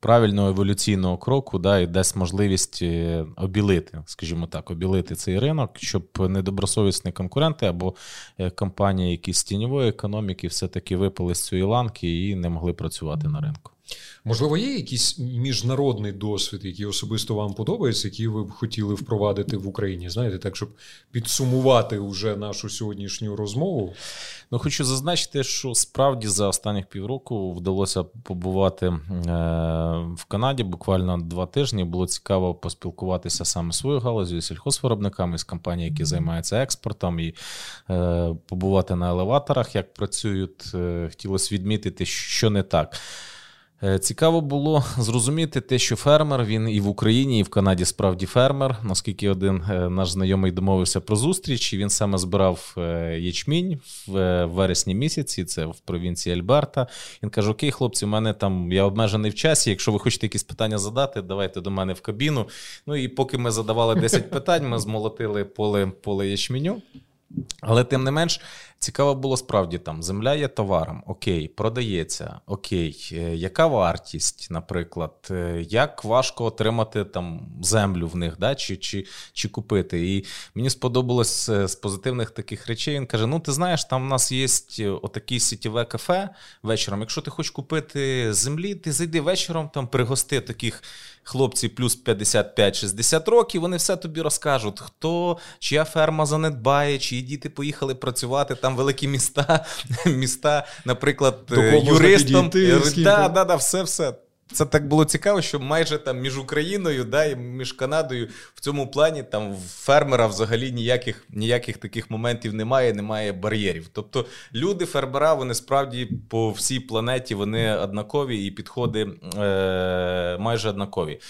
правильного еволюційного кроку, да, і дасть можливість е, обілити, скажімо так, обілити цей ринок, щоб недобросовісні конкуренти або е, компанії, які з тіньової економіки, все-таки випали з цієї ланки і не могли працювати на ринку. Можливо, є якийсь міжнародний досвід, який особисто вам подобається, який ви б хотіли впровадити в Україні? Знаєте, так, щоб підсумувати вже нашу сьогоднішню розмову. Ну, хочу зазначити, що справді за останніх півроку вдалося побувати е, в Канаді буквально два тижні. Було цікаво поспілкуватися саме своєю галузю, сільхозвиробниками з компаній, які займаються експортом, і е, побувати на елеваторах, як працюють. Е, хотілося відмітити, що не так. Е, цікаво було зрозуміти те, що фермер він і в Україні, і в Канаді справді фермер. Наскільки один е, наш знайомий домовився про зустріч, і він саме збирав е, ячмінь в вересні місяці. Це в провінції Альберта. Він каже: Окей, хлопці, у мене там я обмежений в часі. Якщо ви хочете якісь питання задати, давайте до мене в кабіну. Ну і поки ми задавали 10 *laughs* питань, ми змолотили поле поле ячменю. Але тим не менш, цікаво було справді там: земля є товаром, окей, продається, окей, е, яка вартість, наприклад, е, як важко отримати там землю в них, да, чи чи, чи купити. І мені сподобалось е, з позитивних таких речей. Він каже: Ну, ти знаєш, там в нас є отаке сітєве кафе вечором. Якщо ти хочеш купити землі, ти зайди вечором, там пригости таких хлопці плюс 55-60 років, вони все тобі розкажуть, хто чия ферма занедбає, чиї діти поїхали працювати, там великі міста, *laughs* міста, наприклад, юристом. Да, да, да, все, все. Це так було цікаво, що майже там між Україною да, і між Канадою в цьому плані там фермера взагалі ніяких ніяких таких моментів немає, немає бар'єрів. Тобто люди, фермера, вони справді по всій планеті вони однакові і підходи е, майже однакові.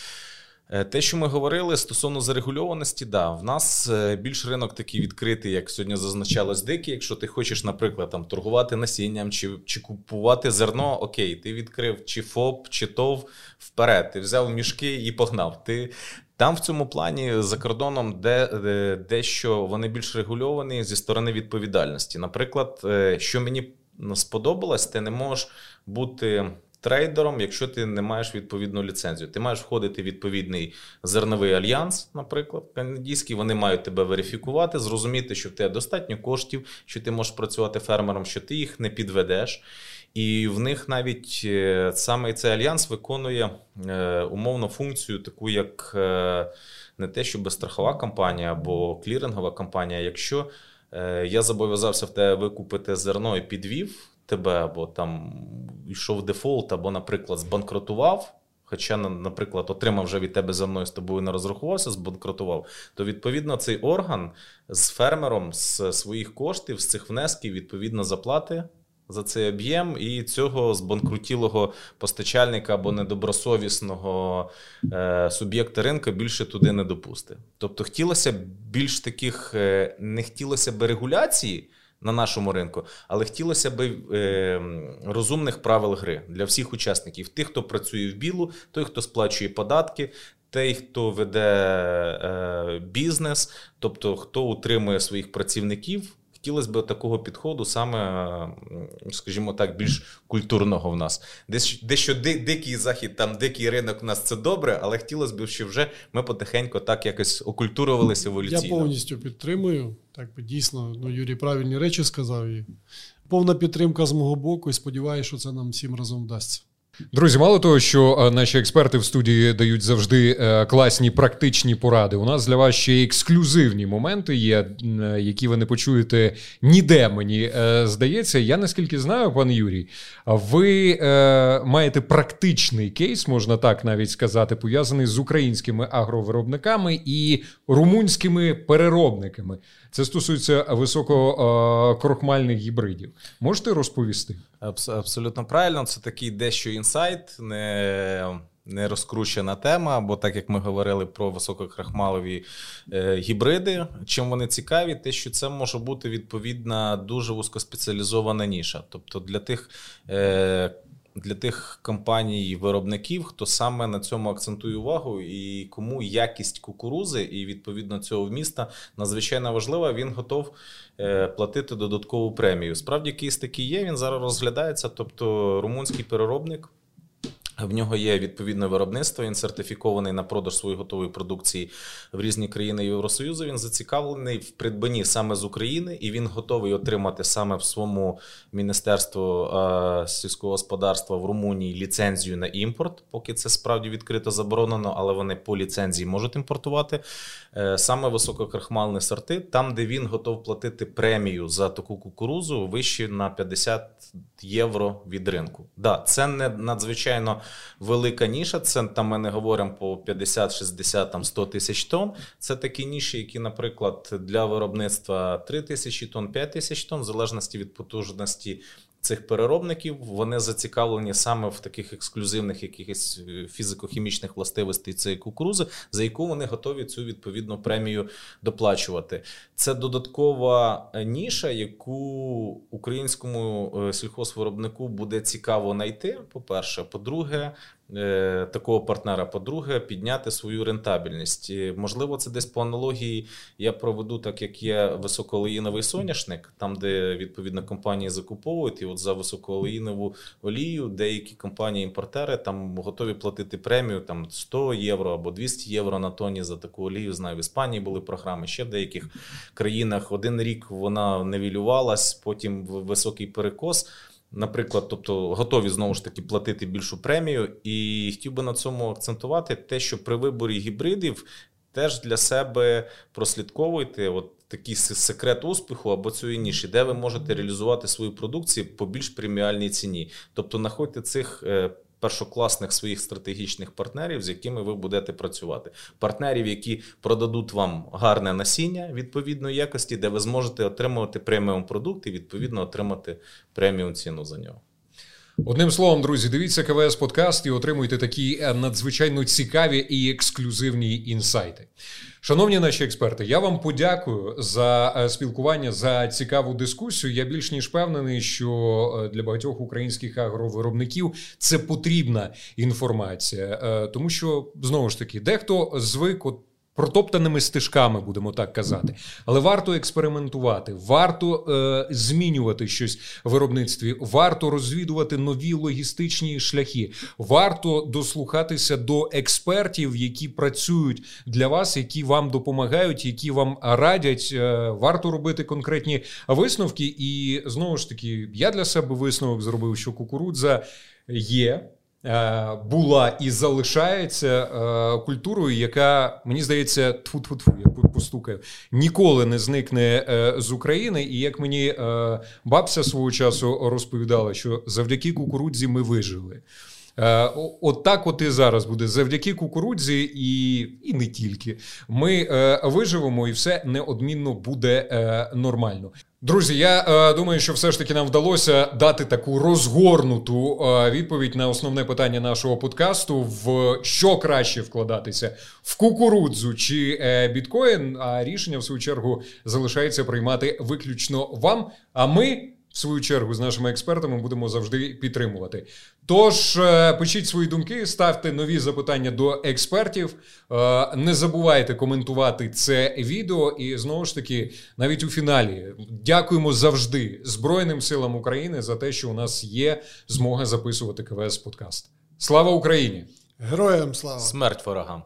Е, те, що ми говорили стосовно зарегульованості, да, в нас е, більш ринок такий відкритий, як сьогодні зазначалось дикий. Якщо ти хочеш, наприклад, там торгувати насінням чи чи купувати зерно, окей, ти відкрив чи ФОП, чи ТОВ вперед. Ти взяв мішки і погнав. Ти там в цьому плані за кордоном, де, де дещо вони більш регульовані зі сторони відповідальності. Наприклад, е, що мені сподобалось, ти не можеш бути трейдером, якщо ти не маєш відповідну ліцензію. Ти маєш входити в відповідний зерновий альянс, наприклад, канадійський. Вони мають тебе верифікувати, зрозуміти, що в тебе достатньо коштів, що ти можеш працювати фермером, що ти їх не підведеш. І в них навіть е, саме цей альянс виконує е, умовно функцію, таку як е, не те, що безстрахова компанія або клірингова компанія. Якщо я зобов'язався в тебе викупити зерно і підвів тебе або там йшов дефолт, або, наприклад, збанкрутував. Хоча, наприклад, отримав вже від тебе за мною з тобою не розрахувався, збанкрутував, то відповідно цей орган з фермером з своїх коштів, з цих внесків, відповідно заплати за цей об'єм, і цього збанкрутілого постачальника або недобросовісного е, суб'єкта ринку більше туди не допусти. Тобто, хотілося б більш таких, е, не хотілося б регуляції на нашому ринку, але хотілося б е, розумних правил гри для всіх учасників: тих, хто працює в білу, той, хто сплачує податки. Той, хто веде е, бізнес, тобто хто утримує своїх працівників, хотілося б такого підходу, саме, скажімо так, більш культурного в нас. Дещо, дещо дикий захід, там дикий ринок у нас це добре, але хотілося б, щоб вже ми потихеньку так якось окультурувалися еволюційно. Я повністю підтримую. Так би дійсно, ну Юрій правильні речі сказав. І повна підтримка з мого боку, і сподіваюся, що це нам всім разом вдасться. Друзі, мало того, що е, наші експерти в студії дають завжди е, класні практичні поради. У нас для вас ще ексклюзивні моменти є, е, які ви не почуєте ніде. Мені здається. Я наскільки знаю, пане Юрій, ви маєте практичний кейс, можна так навіть сказати, пов'язаний з українськими агровиробниками і румунськими переробниками. Це стосується висококрохмальних гібридів. Можете розповісти? Абсолютно правильно. Це такий дещо інсайт, не не розкручена тема, бо так як ми говорили про висококрахмалові е, гібриди, чим вони цікаві, те, що це може бути відповідна дуже вузькоспеціалізована ніша. Тобто для тих. Для тих компаній-виробників, хто саме на цьому акцентує увагу і кому якість кукурузи і відповідно цього вміста надзвичайно важлива. Він готов е, платити додаткову премію. Справді кейс такий є. Він зараз розглядається, тобто румунський переробник. В нього є відповідне виробництво, він сертифікований на продаж своєї готової продукції в різні країни Євросоюзу. Він зацікавлений в придбанні саме з України, і він готовий отримати саме в своєму міністерству сільського господарства в Румунії ліцензію на імпорт, поки це справді відкрито заборонено, але вони по ліцензії можуть імпортувати е, саме висококрахмальні сорти, там, де він готов платити премію за таку кукурузу вище на 50 євро від ринку. Да, це не надзвичайно велика ніша. Це там ми не говоримо по 50, 60, там 100 тисяч тонн. Це такі ніші, які, наприклад, для виробництва 3 тисячі тонн, 5 тисяч тонн, в залежності від потужності цих переробників вони зацікавлені саме в таких ексклюзивних якихось е, фізико-хімічних властивостей цієї кукурузи, за яку вони готові цю відповідну премію доплачувати. Це додаткова е, ніша, яку українському е, сільхозвиробнику буде цікаво знайти. По перше, по-друге, такого партнера. По-друге, підняти свою рентабельність. Можливо, це десь по аналогії я проведу, так як є високоолеїновий соняшник, там, де відповідно компанії закуповують, і от за високоолеїнову олію деякі компанії-імпортери там готові платити премію там 100 євро або 200 євро на тоні за таку олію. Знаю, в Іспанії були програми. Ще в деяких країнах один рік вона невілювалась, потім високий перекос наприклад, тобто готові знову ж таки платити більшу премію, і хотів би на цьому акцентувати те, що при виборі гібридів теж для себе прослідковуйте от такий секрет успіху або цієї ніші, де ви можете реалізувати свою продукцію по більш преміальній ціні, тобто знаходьте цих. Першокласних своїх стратегічних партнерів, з якими ви будете працювати. Партнерів, які продадуть вам гарне насіння відповідної якості, де ви зможете отримувати преміум продукт і відповідно отримати преміум ціну за нього. Одним словом, друзі, дивіться КВС подкаст і отримуйте такі е, надзвичайно цікаві і ексклюзивні інсайти. Шановні наші експерти, я вам подякую за е, спілкування за цікаву дискусію. Я більш ніж впевнений, що е, для багатьох українських агровиробників це потрібна інформація, тому що знову ж таки дехто звик от протоптаними стежками, будемо так казати. Але варто експериментувати, варто е, змінювати щось в виробництві, варто розвідувати нові логістичні шляхи, варто дослухатися до експертів, які працюють для вас, які вам допомагають, які вам радять. Е, варто робити конкретні висновки. І знову ж таки, я для себе висновок зробив, що кукурудза є. Е, була і залишається е, культурою, яка мені здається, тфу-тфу-тфу, я постукаю, ніколи не зникне е, з України. І як мені бабця свого часу розповідала, що завдяки кукурудзі ми вижили. От так от і зараз буде завдяки кукурудзі, і і не тільки ми виживемо, і все неодмінно буде нормально. Друзі, я е, думаю, що все ж таки нам вдалося дати таку розгорнуту е, відповідь на основне питання нашого подкасту: в що краще вкладатися в кукурудзу чи е, біткоін. А рішення в свою чергу залишається приймати виключно вам. А ми в свою чергу з нашими експертами будемо завжди підтримувати. Тож е, пишіть свої думки, ставте нові запитання до експертів. Е, не забувайте коментувати це відео. І знову ж таки, навіть у фіналі дякуємо завжди Збройним силам України за те, що у нас є змога записувати КВС подкаст. Слава Україні! Героям слава! Смерть ворогам!